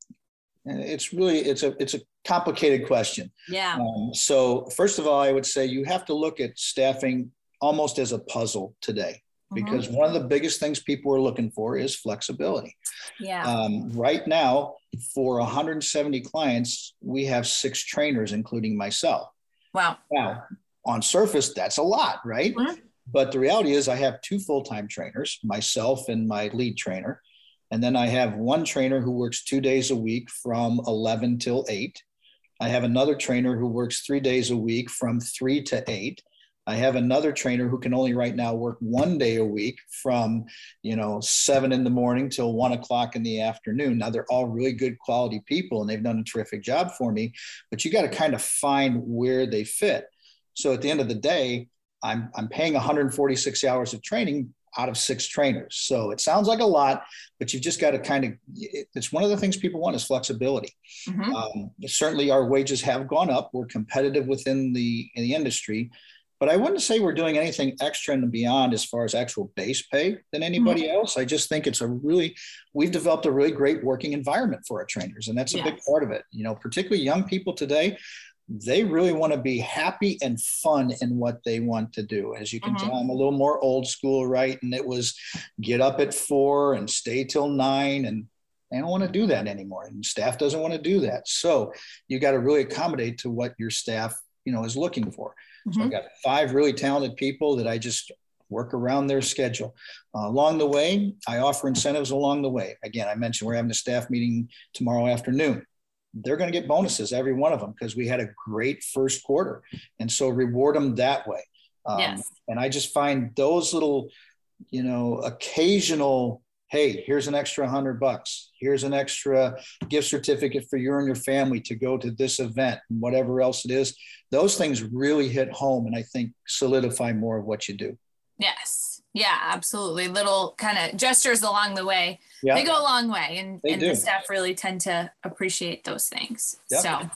it's really it's a it's a complicated question. Yeah. Um, so first of all, I would say you have to look at staffing almost as a puzzle today Mhm. because one of the biggest things people are looking for is flexibility. Yeah. Um, right now, for 170 clients, we have six trainers, including myself. Wow. Now, on surface, that's a lot, right? Mhm. But the reality is, I have two full time trainers, myself and my lead trainer. And then I have one trainer who works two days a week from 11 till 8. I have another trainer who works three days a week from 3 to 8. I have another trainer who can only right now work one day a week from, you know, seven in the morning till one o'clock in the afternoon. Now they're all really good quality people and they've done a terrific job for me, but you got to kind of find where they fit. So at the end of the day, I'm, I'm paying 146 hours of training out of six trainers. So it sounds like a lot, but you've just got to kind of, it's one of the things people want is flexibility. Mhm. Um, certainly our wages have gone up. We're competitive within the, in the industry. but I wouldn't say we're doing anything extra and beyond as far as actual base pay than anybody mm-hmm. else. I just think it's a really, we've developed a really great working environment for our trainers, and that's a yes. big part of it. You know, particularly young people today, they really want to be happy and fun in what they want to do. As you can mm-hmm. tell, I'm a little more old school, right? And it was get up at four and stay till nine and they don't want to do that anymore and staff doesn't want to do that so you got to really accommodate to what your staff you know is looking for mm-hmm. so i've got five really talented people that i just work around their schedule uh, along the way i offer incentives along the way again i mentioned we're having a staff meeting tomorrow afternoon they're going to get bonuses every one of them because we had a great first quarter and so reward them that way um, yes. and i just find those little you know occasional hey, here's an extra hundred bucks. Here's an extra gift certificate for you and your family to go to this event and whatever else it is. Those things really hit home and I think solidify more of what you do. Yes. Yeah, absolutely. Little kind of gestures along the way. Yeah. They go a long way and, and the staff really tend to appreciate those things. Yep. So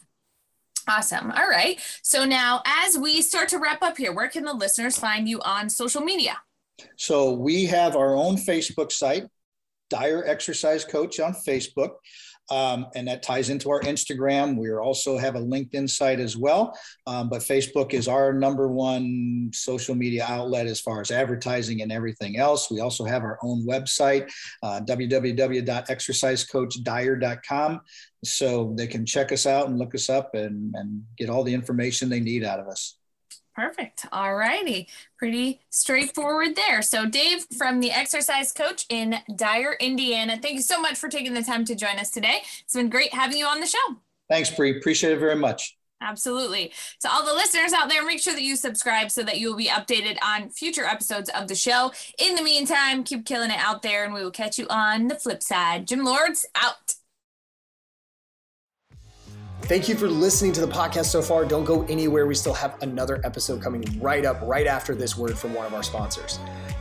Awesome. All right. So now, as we start to wrap up here, where can the listeners find you on social media? So we have our own Facebook site, Dyer Exercise Coach on Facebook. Um, and that ties into our Instagram. We also have a LinkedIn site as well, um, but Facebook is our number one social media outlet as far as advertising and everything else. We also have our own website, uh, www.exercisecoachdyer.com, so they can check us out and look us up and, and get all the information they need out of us. Perfect. All righty. Pretty straightforward there. So, Dave from the exercise coach in Dyer, Indiana, thank you so much for taking the time to join us today. It's been great having you on the show. Thanks, Bree. Appreciate it very much. Absolutely. So, all the listeners out there, make sure that you subscribe so that you will be updated on future episodes of the show. In the meantime, keep killing it out there, and we will catch you on the flip side. Gym Lords out. Thank you for listening to the podcast so far. Don't go anywhere. We still have another episode coming right up, right after this word from one of our sponsors.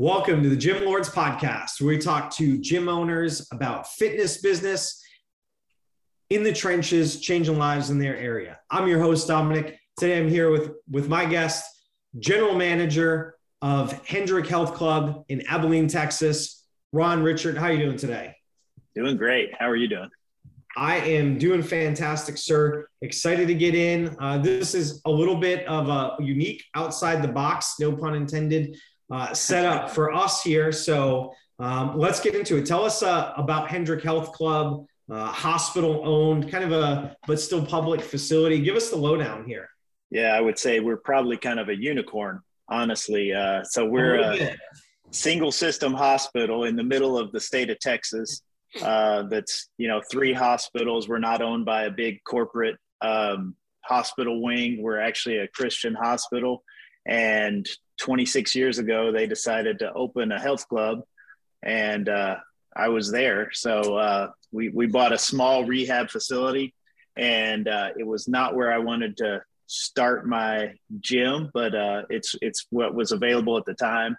Welcome to the Gym Lords podcast, where we talk to gym owners about fitness business in the trenches, changing lives in their area. I'm your host, Dominic. Today I'm here with, with my guest, General Manager of Hendrick Health Club in Abilene, Texas, Ron Richert, how are you doing today? Doing great. How are you doing? I am doing fantastic, sir. Excited to get in. Uh, this is a little bit of a unique outside the box, no pun intended, uh, set up for us here. So um, let's get into it. Tell us uh, about Hendrick Health Club, uh, hospital owned, kind of a but still public facility. Give us the lowdown here. Yeah, I would say we're probably kind of a unicorn, honestly. Uh, so we're a single system hospital in the middle of the state of Texas. Uh, that's you know three hospitals. We're not owned by a big corporate um, hospital wing. We're actually a Christian hospital, and 26 years ago they decided to open a health club, and uh, I was there. So uh, we we bought a small rehab facility, and uh, it was not where I wanted to start my gym, but uh, it's it's what was available at the time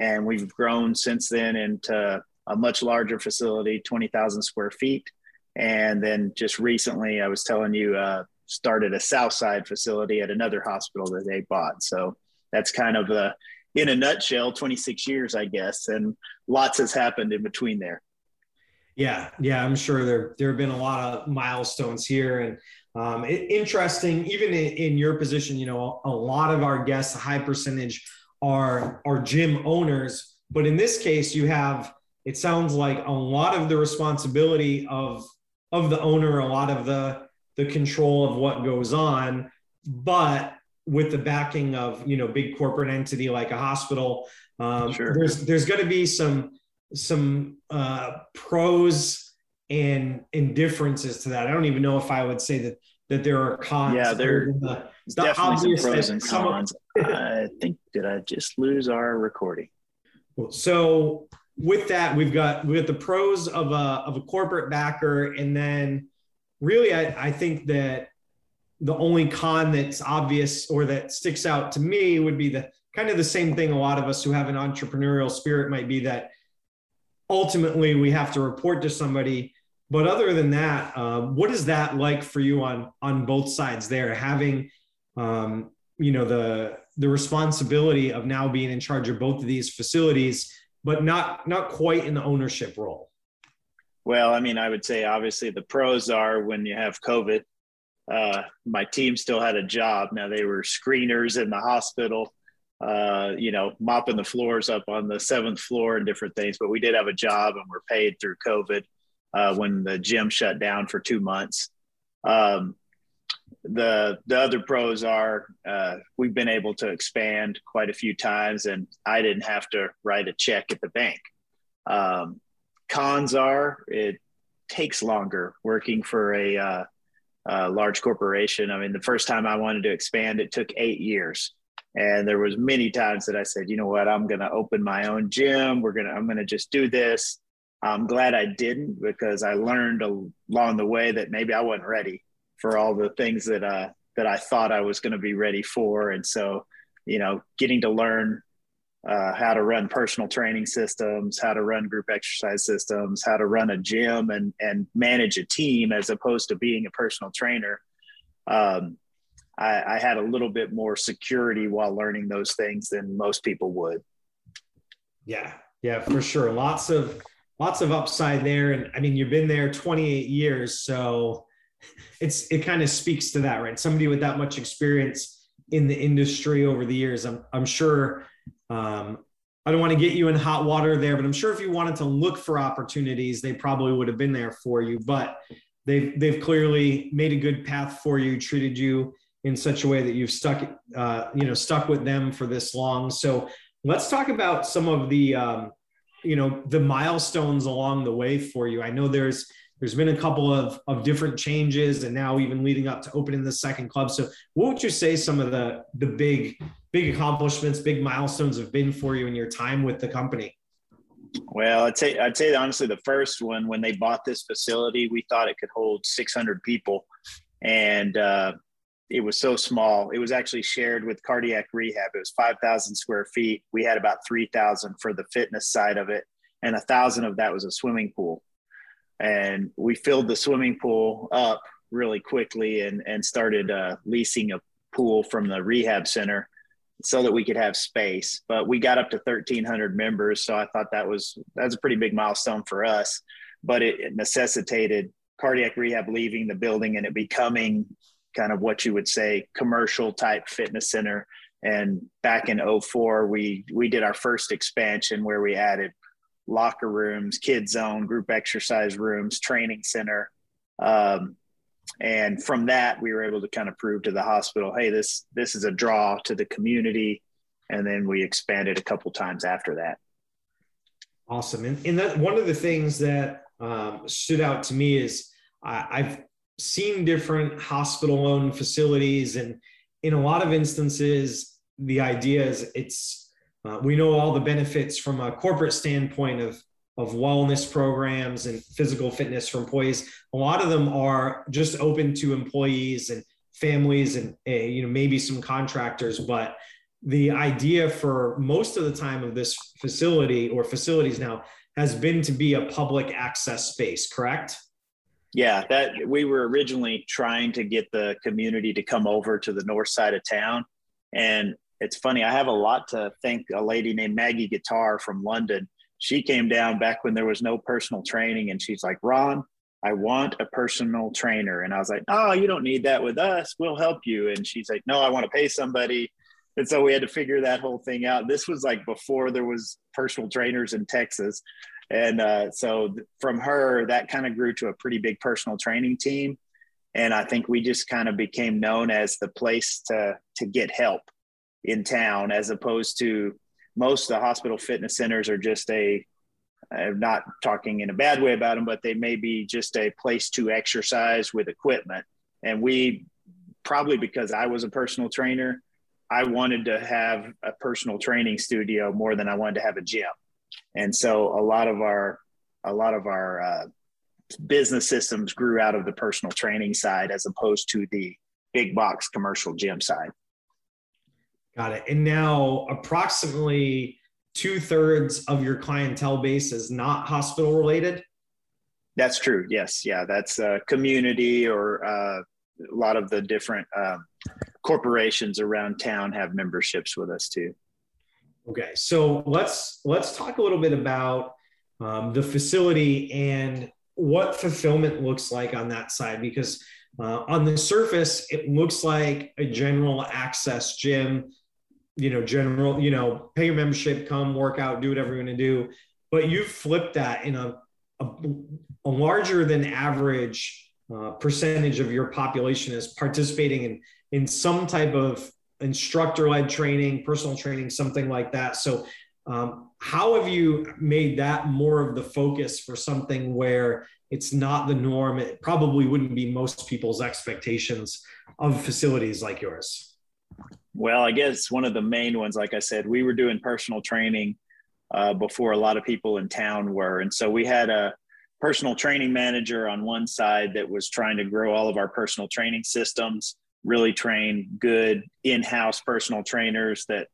and we've grown since then into a much larger facility, 20,000 square feet. And then just recently, I was telling you, uh, started a Southside facility at another hospital that they bought. So that's kind of a, in a nutshell, 26 years, I guess, and lots has happened in between there. Yeah, yeah, I'm sure there there have been a lot of milestones here, and um, it, interesting. Even in, in, your position, you know, a lot of our guests, a high percentage are are gym owners. But in this case, you have it sounds like a lot of the responsibility of of the owner, a lot of the the control of what goes on, but with the backing of you know big corporate entity like a hospital, um, sure. there's there's going to be some some uh, pros and indifferences to that. I don't even know if I would say that that there are cons. Yeah, there the, the definitely some pros and cons. I think did I just lose our recording? So with that, we've got we got the pros of a of a corporate backer, and then really, I, I think that the only con that's obvious or that sticks out to me would be the kind of the same thing. A lot of us who have an entrepreneurial spirit might be that ultimately we have to report to somebody. But other than that, um, what is that like for you on on both sides there? Having um, you know the the responsibility of now being in charge of both of these facilities but not not quite in the ownership role. Well, I mean, I would say obviously the pros are when you have COVID. Uh, my team still had a job. Now they were screeners in the hospital, uh, you know, mopping the floors up on the seventh floor and different things. But we did have a job and we're paid through COVID uh, when the gym shut down for two months. Um, the the other pros are uh, we've been able to expand quite a few times, and I didn't have to write a check at the bank. Um, cons are it takes longer working for a, a large corporation. I mean, the first time I wanted to expand, it took eight years, and there was many times that I said, you know what, I'm going to open my own gym. We're gonna I'm going to just do this. I'm glad I didn't because I learned along the way that maybe I wasn't ready for all the things that uh, that I thought I was going to be ready for. And so, you know, getting to learn uh, how to run personal training systems, how to run group exercise systems, how to run a gym and and manage a team as opposed to being a personal trainer. Um, I, I had a little bit more security while learning those things than most people would. Yeah, yeah, for sure. Lots of lots of upside there, and I mean, you've been there 28 years, so it's it kind of speaks to that, right? Somebody with that much experience in the industry over the years, I'm I'm sure. Um, I don't want to get you in hot water there, but I'm sure if you wanted to look for opportunities, they probably would have been there for you. But they've they've clearly made a good path for you, treated you in such a way that you've stuck uh, you know stuck with them for this long. So let's talk about some of the um, you know the milestones along the way for you. I know there's there's been a couple of, of different changes and now even leading up to opening the second club. So what would you say some of the the big big accomplishments, big milestones have been for you in your time with the company? Well, I'd say I'd say honestly the first one when they bought this facility, we thought it could hold 600 people, and uh, it was so small. It was actually shared with cardiac rehab. It was 5,000 square feet. We had about 3,000 for the fitness side of it, and a thousand of that was a swimming pool and we filled the swimming pool up really quickly and and started uh, leasing a pool from the rehab center so that we could have space. But we got up to 1,300 members, so I thought that was that's a pretty big milestone for us. But it, it necessitated cardiac rehab leaving the building and it becoming kind of what you would say commercial type fitness center. And back in 04, we we did our first expansion where we added locker rooms, kids zone, group exercise rooms, training center. Um, and from that, we were able to kind of prove to the hospital, hey, this this is a draw to the community. And then we expanded a couple times after that. Awesome. And, and that one of the things that um, stood out to me is I, I've seen different hospital owned facilities, and in a lot of instances, the idea is it's uh, we know all the benefits from a corporate standpoint of of wellness programs and physical fitness for employees. A lot of them are just open to employees and families and uh, you know maybe some contractors, but the idea for most of the time of this facility or facilities now has been to be a public access space, correct? Yeah, that we were originally trying to get the community to come over to the north side of town and it's funny. I have a lot to thank a lady named Maggie Guitar from London. She came down back when there was no personal training, and she's like, "Ron, I want a personal trainer." And I was like, "Oh, you don't need that with us. We'll help you." And she's like, "No, I want to pay somebody." and so we had to figure that whole thing out. This was like before there was personal trainers in Texas, and uh, so from her that kind of grew to a pretty big personal training team, and I think we just kind of became known as the place to to get help in town, as opposed to most of the hospital fitness centers are just a I'm not talking in a bad way about them, but they may be just a place to exercise with equipment. And we probably because I was a personal trainer, I wanted to have a personal training studio more than I wanted to have a gym. And so a lot of our a lot of our uh, business systems grew out of the personal training side as opposed to the big box commercial gym side. Got it. And now approximately two thirds of your clientele base is not hospital related? That's true. Yes. Yeah. That's uh, community or uh, a lot of the different um, corporations around town have memberships with us too. Okay. So let's, let's talk a little bit about um, the facility and what fulfillment looks like on that side because uh, on the surface it looks like a general access gym you know, general, you know, pay your membership, come work out, do whatever you're going to do. But you've flipped that in a, a, a larger than average uh, percentage of your population is participating in, in some type of instructor led training, personal training, something like that. So, um, how have you made that more of the focus for something where it's not the norm? It probably wouldn't be most people's expectations of facilities like yours. Well, I guess one of the main ones, like I said, we were doing personal training uh, before a lot of people in town were. And so we had a personal training manager on one side that was trying to grow all of our personal training systems, really train good in-house personal trainers that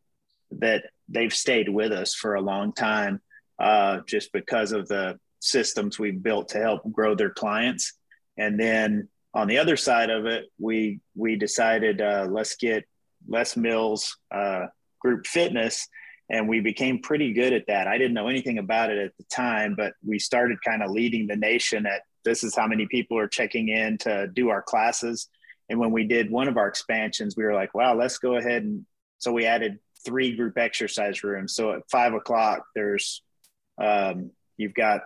that they've stayed with us for a long time uh, just because of the systems we've built to help grow their clients. And then on the other side of it, we we decided uh, let's get Les Mills uh, Group Fitness, and we became pretty good at that. I didn't know anything about it at the time, but we started kind of leading the nation at this is how many people are checking in to do our classes. And when we did one of our expansions, we were like, wow, let's go ahead and so we added three group exercise rooms. So at five o'clock, there's um, you've got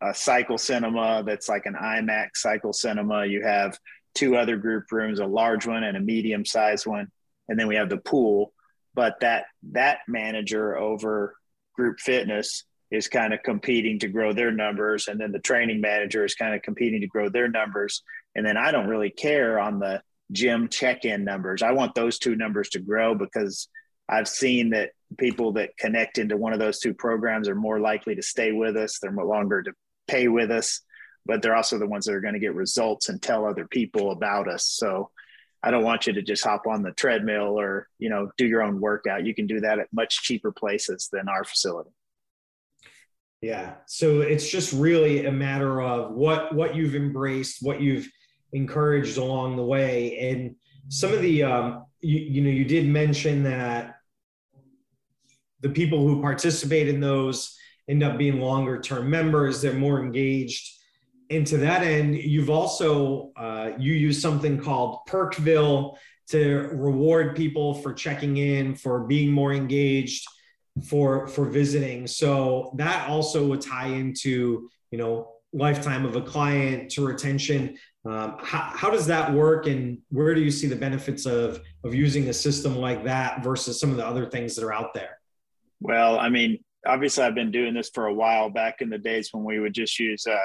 a cycle cinema that's like an IMAX cycle cinema. You have two other group rooms, a large one and a medium sized one and then we have the pool. But that that manager over group fitness is kind of competing to grow their numbers, and then the training manager is kind of competing to grow their numbers. And then I don't really care on the gym check-in numbers. I want those two numbers to grow because I've seen that people that connect into one of those two programs are more likely to stay with us. They're more longer to pay with us, but they're also the ones that are going to get results and tell other people about us. So I don't want you to just hop on the treadmill or, you know, do your own workout. You can do that at much cheaper places than our facility. Yeah. So it's just really a matter of what what you've embraced, what you've encouraged along the way. And some of the um you, you know, you did mention that the people who participate in those end up being longer term members, they're more engaged and to that end, you've also uh, you use something called Perkville to reward people for checking in, for being more engaged, for for visiting. So that also would tie into you know lifetime of a client to retention. Um, how, how does that work, and where do you see the benefits of of using a system like that versus some of the other things that are out there? Well, I mean, obviously, I've been doing this for a while. Back in the days when we would just use uh,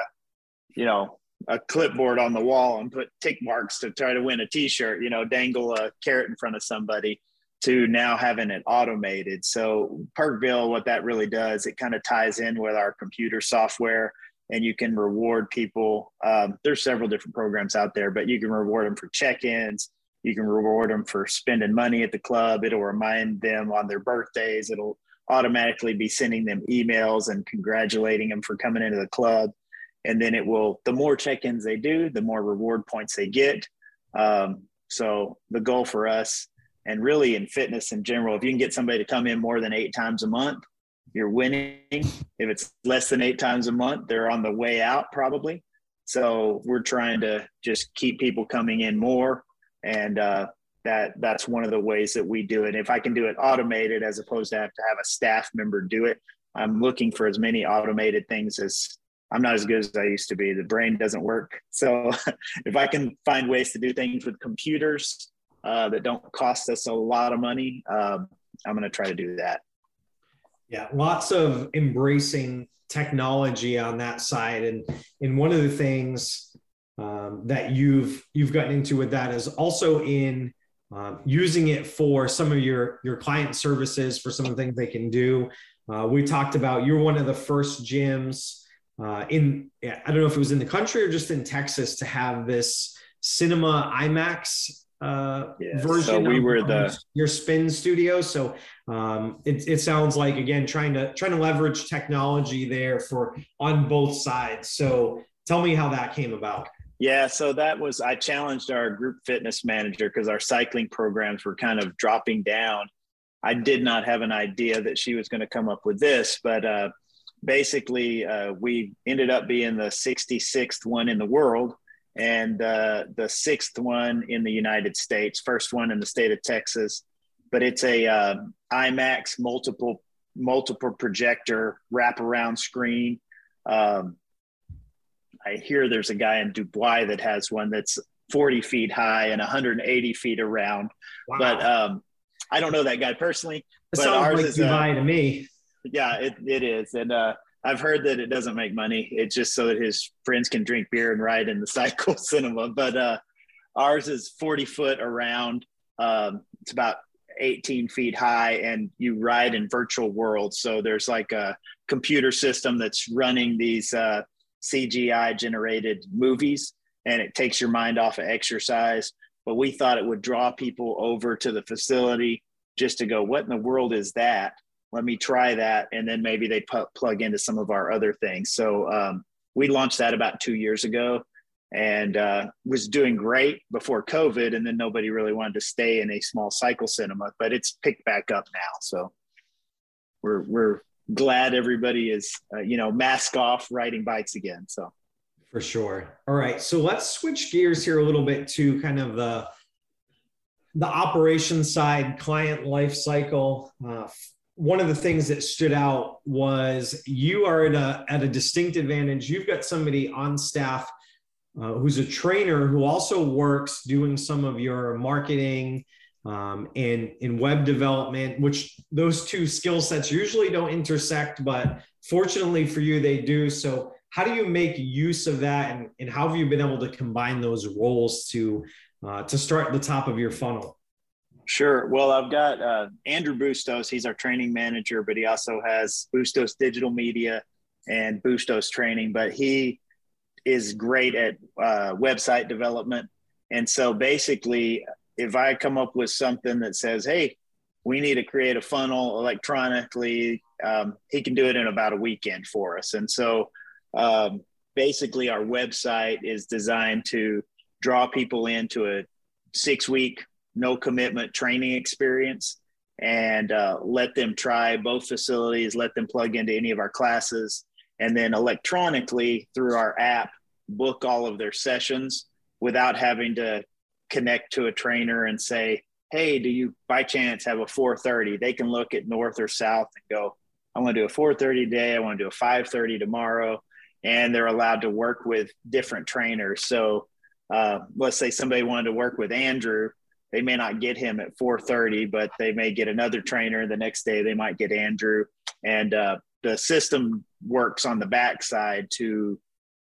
you know, a clipboard on the wall and put tick marks to try to win a t-shirt, you know, dangle a carrot in front of somebody to now having it automated. So Perkville, what that really does, it kind of ties in with our computer software and you can reward people. Um, there's several different programs out there, but you can reward them for check-ins. You can reward them for spending money at the club. It'll remind them on their birthdays. It'll automatically be sending them emails and congratulating them for coming into the club and then it will the more check-ins they do the more reward points they get. Um, so the goal for us and really in fitness in general if you can get somebody to come in more than eight times a month you're winning. If it's less than eight times a month they're on the way out probably. So we're trying to just keep people coming in more and uh, that that's one of the ways that we do it. If I can do it automated as opposed to have to have a staff member do it, I'm looking for as many automated things as I'm not as good as I used to be. The brain doesn't work. So if I can find ways to do things with computers uh, that don't cost us a lot of money, um, I'm going to try to do that. Yeah, lots of embracing technology on that side, and and one of the things um, that you've you've gotten into with that is also in um, using it for some of your your client services for some of the things they can do. Uh, we talked about you're one of the first gyms uh, in I don't know if it was in the country or just in Texas to have this cinema IMAX uh, yes. version. So we of, were the your spin studio. So um, it, it sounds like again trying to trying to leverage technology there for on both sides. So tell me how that came about. Yeah, so that was I challenged our group fitness manager because our cycling programs were kind of dropping down. I did not have an idea that she was going to come up with this, but uh, basically uh, we ended up being the 66th one in the world and uh, the sixth one in the United States, first one in the state of Texas. But it's a uh, IMAX multiple multiple projector wraparound screen. Um, I hear there's a guy in Dubai that has one that's 40 feet high and 180 feet around. Wow. But um, I don't know that guy personally. But ours like is Dubai to me. Yeah, it, it is. And uh, I've heard that it doesn't make money. It's just so that his friends can drink beer and ride in the cycle cinema. But uh, ours is 40 foot around. Um, it's about 18 feet high, and you ride in virtual worlds. So there's like a computer system that's running these uh, CGI generated movies, and it takes your mind off of exercise. But we thought it would draw people over to the facility just to go, what in the world is that? Let me try that and then maybe they pu- plug into some of our other things. So um, we launched that about two years ago and uh, was doing great before covid and then nobody really wanted to stay in a small cycle cinema but it's picked back up now. So we're we're glad everybody is uh, you know mask off riding bikes again so. For sure. All right so let's switch gears here a little bit to kind of the the operation side client life cycle uh, one of the things that stood out was you are at a, at a distinct advantage. You've got somebody on staff uh, who's a trainer who also works doing some of your marketing um, and in web development, which those two skill sets usually don't intersect, but fortunately for you, they do. So, how do you make use of that, and, and how have you been able to combine those roles to uh, to start the top of your funnel? Sure. Well, I've got uh, Andrew Bustos. He's our training manager, but he also has Bustos Digital Media and Bustos Training. But he is great at uh, website development. And so basically, if I come up with something that says, hey, we need to create a funnel electronically, um, he can do it in about a weekend for us. And so um, basically, our website is designed to draw people into a six week no commitment training experience and uh, let them try both facilities, let them plug into any of our classes, and then electronically through our app, book all of their sessions without having to connect to a trainer and say, hey, do you by chance have a 430? They can look at north or south and go, I want to do a 430 today. I want to do a 530 tomorrow. And they're allowed to work with different trainers. So uh, let's say somebody wanted to work with Andrew they may not get him at 4:30, but they may get another trainer. The next day, they might get Andrew, and uh, the system works on the backside to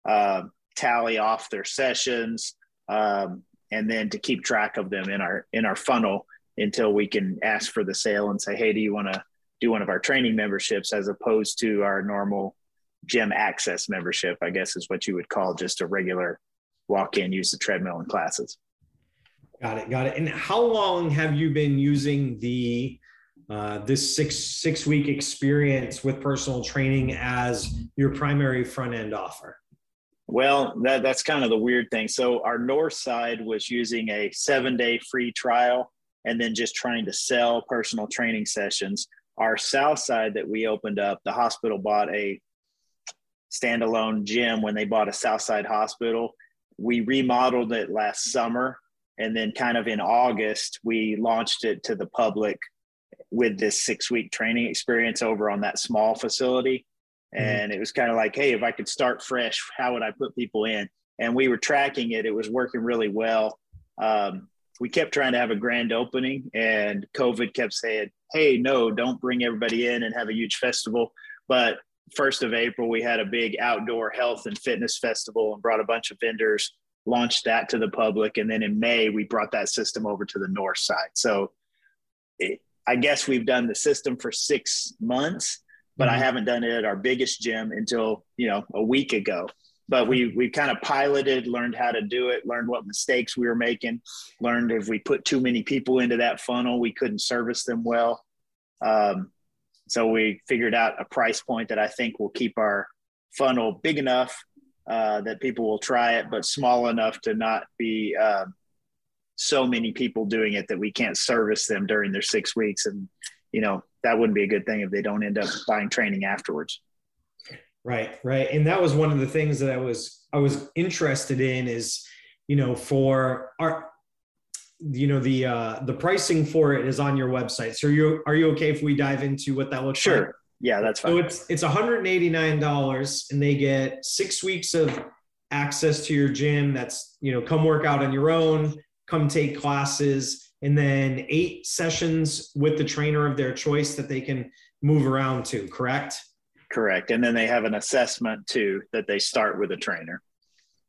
uh, tally off their sessions, um, and then to keep track of them in our in our funnel until we can ask for the sale and say, "Hey, do you want to do one of our training memberships as opposed to our normal gym access membership?" I guess is what you would call just a regular walk in, use the treadmill and classes. Got it. Got it. And how long have you been using the uh, this six six week experience with personal training as your primary front end offer? Well, that, that's kind of the weird thing. So our north side was using a seven day free trial and then just trying to sell personal training sessions. Our south side that we opened up, the hospital bought a standalone gym when they bought a Southside hospital. We remodeled it last summer and then kind of in August we launched it to the public with this six week training experience over on that small facility. Mm-hmm. And it was kind of like, hey, if I could start fresh, how would I put people in? And we were tracking it. It was working really well. Um, we kept trying to have a grand opening, and COVID kept saying, hey, no, don't bring everybody in and have a huge festival. But first of April, we had a big outdoor health and fitness festival and brought a bunch of vendors, launched that to the public. And then in May, we brought that system over to the north side. So it, I guess we've done the system for six months, but mm-hmm. I haven't done it at our biggest gym until you know a week ago. But we we kind of piloted, learned how to do it, learned what mistakes we were making, learned if we put too many people into that funnel, we couldn't service them well. Um, so we figured out a price point that I think will keep our funnel big enough uh, that people will try it, but small enough to not be uh, so many people doing it that we can't service them during their six weeks. And you know that wouldn't be a good thing if they don't end up buying training afterwards. Right right. And that was one of the things that i was i was interested in is you know for our you know the uh the pricing for it is on your website. So are you are you okay if we dive into what that looks sure. like yeah that's fine so it's it's $189 and they get six weeks of access to your gym that's you know come work out on your own come take classes, and then eight sessions with the trainer of their choice that they can move around to, correct? Correct. And then they have an assessment too that they start with a trainer.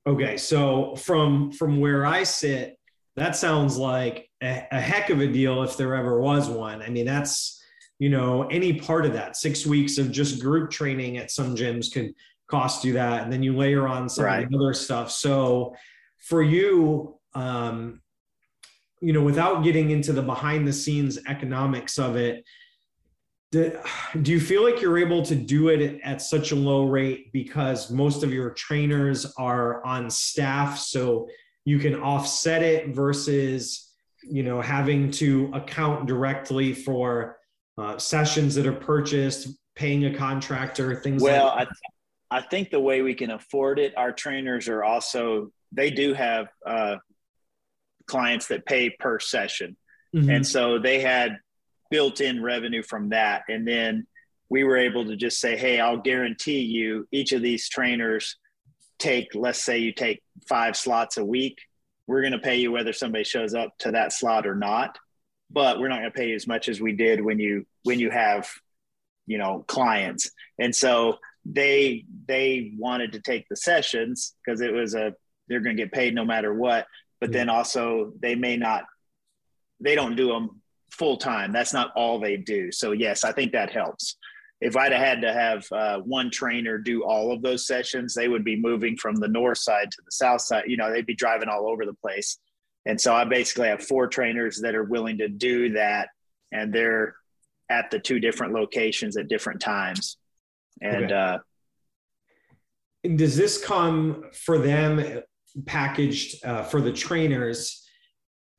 Okay. So from from where I sit, that sounds like a, a heck of a deal if there ever was one. I mean, that's you know, any part of that. Six weeks of just group training at some gyms can cost you that. And then you layer on some right. of the other stuff. So for you, um, you know, without getting into the behind the scenes economics of it, do, do you feel like you're able to do it at such a low rate because most of your trainers are on staff? So you can offset it versus, you know, having to account directly for uh, sessions that are purchased, paying a contractor, things well, like that. I, I think the way we can afford it, our trainers are also, they do have uh, clients that pay per session. Mm-hmm. And so they had built in revenue from that. And then we were able to just say, hey, I'll guarantee you each of these trainers take, let's say you take five slots a week. We're going to pay you whether somebody shows up to that slot or not. But we're not going to pay you as much as we did when you when you have, you know, clients. And so they they wanted to take the sessions because it was a they're going to get paid no matter what but then also they may not they don't do them full time that's not all they do. So yes i think that helps. If i'd have had to have uh, one trainer do all of those sessions they would be moving from the north side to the south side. You know they'd be driving all over the place and so i basically have four trainers that are willing to do that and they're at the two different locations at different times and okay. uh and does this come for them packaged uh, for the trainers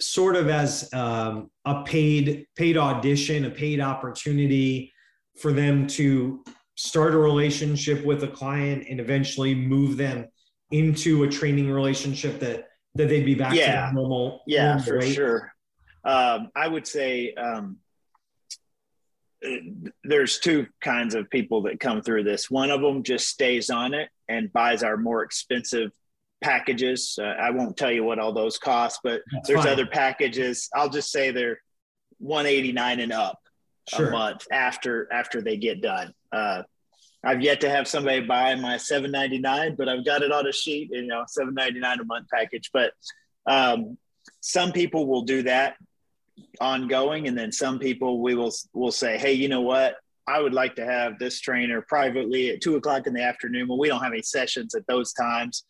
sort of as um, a paid paid audition a paid opportunity for them to start a relationship with a client and eventually move them into a training relationship that that they'd be back yeah. to normal yeah normal for sure um, i would say um, there's two kinds of people that come through this one of them just stays on it and buys our more expensive packages. Uh, I won't tell you what all those cost, but That's there's fine. other packages. I'll just say they're 189 and up sure. a month after after they get done. Uh, I've yet to have somebody buy my 799, but I've got it on a sheet, you know, 799 a month package. But um, some people will do that ongoing, and then some people we will will say, hey, you know what? I would like to have this trainer privately at two o'clock in the afternoon when we don't have any sessions at those times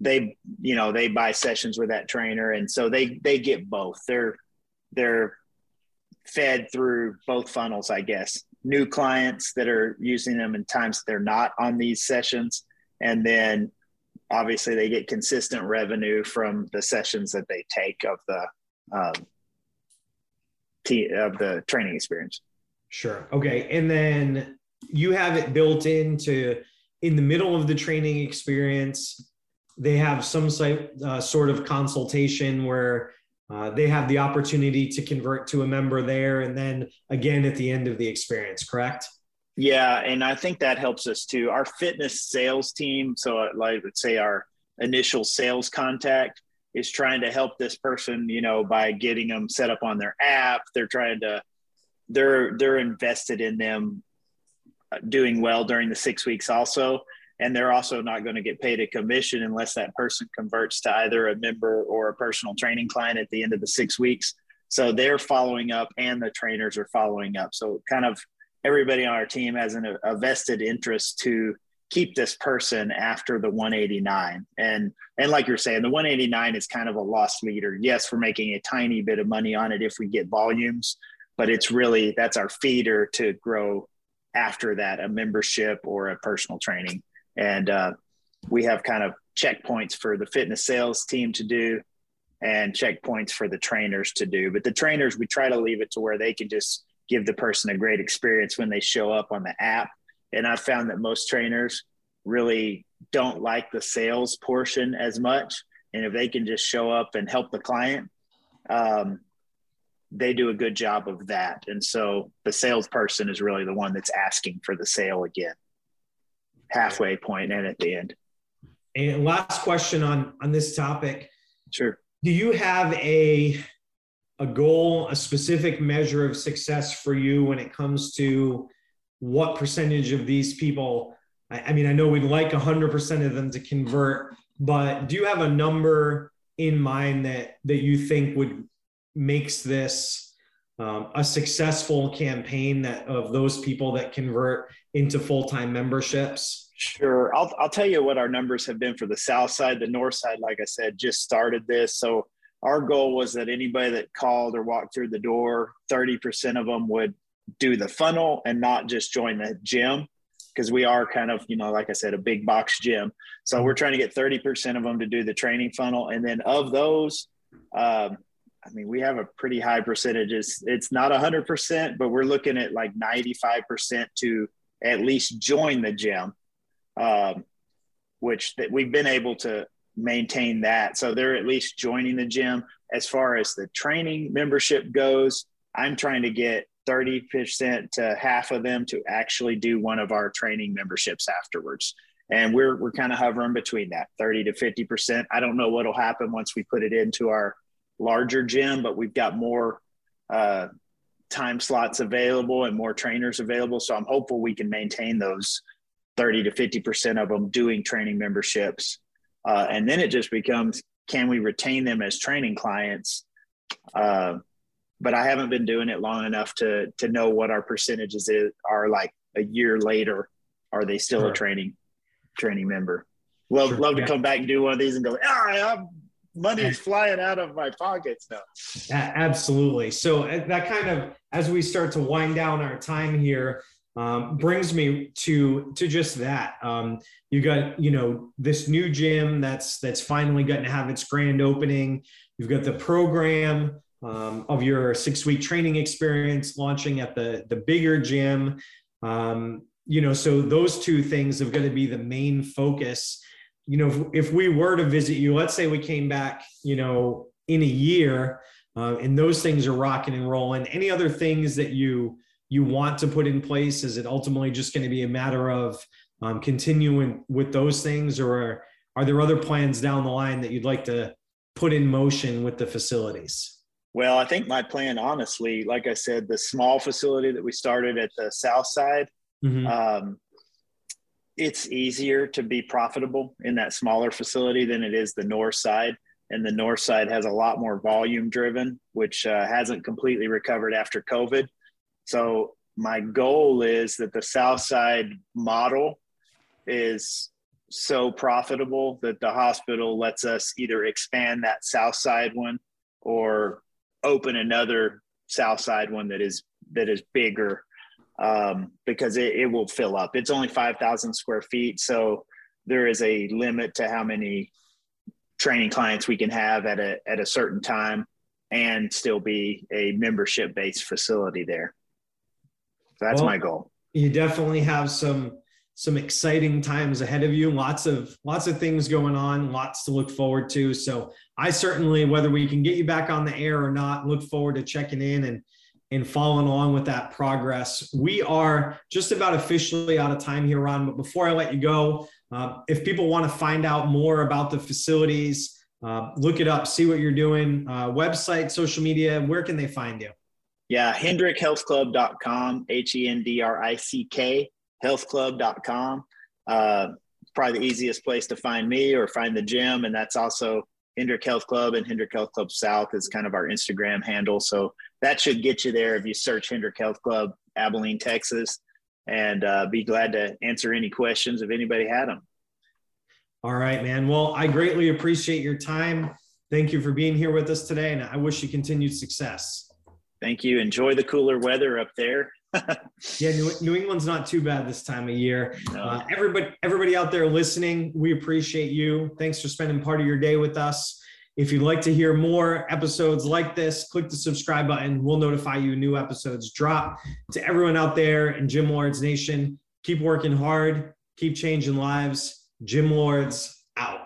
they you know they buy sessions with that trainer and so they they get both they're they're fed through both funnels i guess new clients that are using them in times they're not on these sessions. And then obviously they get consistent revenue from the sessions that they take of the um, t- of the training experience. Sure. Okay. And then you have it built into in the middle of the training experience they have some site, uh, sort of consultation where uh, they have the opportunity to convert to a member there and then again at the end of the experience, correct? Yeah, and I think that helps us too. Our fitness sales team, so uh, like let's say our initial sales contact is trying to help this person, you know, by getting them set up on their app. They're trying to they're they're invested in them uh, doing well during the 6 weeks also and they're also not going to get paid a commission unless that person converts to either a member or a personal training client at the end of the 6 weeks. So they're following up and the trainers are following up. So kind of everybody on our team has an, a vested interest to keep this person after the 189 and and like you're saying the 189 is kind of a lost leader yes we're making a tiny bit of money on it if we get volumes but it's really that's our feeder to grow after that a membership or a personal training and uh, we have kind of checkpoints for the fitness sales team to do and checkpoints for the trainers to do but the trainers we try to leave it to where they can just give the person a great experience when they show up on the app. And I found that most trainers really don't like the sales portion as much. And if they can just show up and help the client, um, they do a good job of that. And so the salesperson is really the one that's asking for the sale again, halfway point and at the end. And last question on on this topic. Sure. Do you have a a goal, a specific measure of success for you when it comes to what percentage of these people? I, I mean, I know we'd like 100% of them to convert, but do you have a number in mind that that you think would makes this um, a successful campaign that of those people that convert into full-time memberships? Sure. I'll, I'll tell you what our numbers have been for the South side. The North side, like I said, just started this. So our goal was that anybody that called or walked through the door, 30% of them would do the funnel and not just join the gym because we are kind of, you know, like I said, a big box gym. So we're trying to get 30% of them to do the training funnel. And then of those, um, I mean, we have a pretty high percentage. It's, it's not 100%, but we're looking at like 95% to at least join the gym, um, which that we've been able to maintain that. So they're at least joining the gym. As far as the training membership goes, I'm trying to get 30% to half of them to actually do one of our training memberships afterwards. And we're, we're kind of hovering between that 30 to 50%. I don't know what'll happen once we put it into our larger gym, but we've got more uh, time slots available and more trainers available. So I'm hopeful we can maintain those 30 to 50% of them doing training memberships uh, and then it just becomes can we retain them as training clients? Uh, but I haven't been doing it long enough to to know what our percentages is, are like a year later. Are they still sure. a training training member? Love sure. love to yeah. come back and do one of these and go, ah, I'm, money is flying out of my pockets now. Absolutely. So uh, that kind of as we start to wind down our time here, um, brings me to to just that. Um, you got you know this new gym that's that's finally gotten to have its grand opening. You've got the program um, of your six week training experience launching at the the bigger gym. Um, you know, so those two things are going to be the main focus. You know, if, if, we were to visit you, let's say we came back, you know, in a year, uh, and those things are rocking and rolling. Any other things that you you want to put in place? Is it ultimately just going to be a matter of um, continuing with those things, or are, there other plans down the line that you'd like to put in motion with the facilities? Well, I think my plan, honestly, like I said, the small facility that we started at the south side, mm-hmm. um, it's easier to be profitable in that smaller facility than it is the north side. And the north side has a lot more volume driven, which uh, hasn't completely recovered after COVID. So my goal is that the South Side model is so profitable that the hospital lets us either expand that South Side one or open another South Side one that is that is bigger um, because it, it will fill up. It's only five thousand square feet, so there is a limit to how many training clients we can have at a at a certain time and still be a membership based facility there that's well, my goal. You definitely have some some exciting times ahead of you. Lots of lots of things going on, lots to look forward to. So I certainly, whether we can get you back on the air or not, look forward to checking in and and following along with that progress. We are just about officially out of time here, Ron. But before I let you go, uh, if people want to find out more about the facilities, uh, look it up, see what you're doing, uh, website, social media, where can they find you? Yeah, hendrickhealthclub.com, H E N D R I C K healthclub.com. Uh, probably the easiest place to find me or find the gym. And that's also Hendrick Health Club and Hendrick Health Club South is kind of our Instagram handle. So that should get you there if you search Hendrick Health Club, Abilene, Texas, and uh, be glad to answer any questions if anybody had them. All right, man. Well, I greatly appreciate your time. Thank you for being here with us today, and I wish you continued success. Thank you. Enjoy the cooler weather up there yeah, New, New, England's not too bad this time of year. No. Uh, everybody, everybody out there listening, we appreciate you. Thanks for spending part of your day with us. If you'd like to hear more episodes like this, click the subscribe button. We'll notify you new episodes drop. To everyone out there in Gym Lords Nation, keep working hard, keep changing lives. Gym Lords out.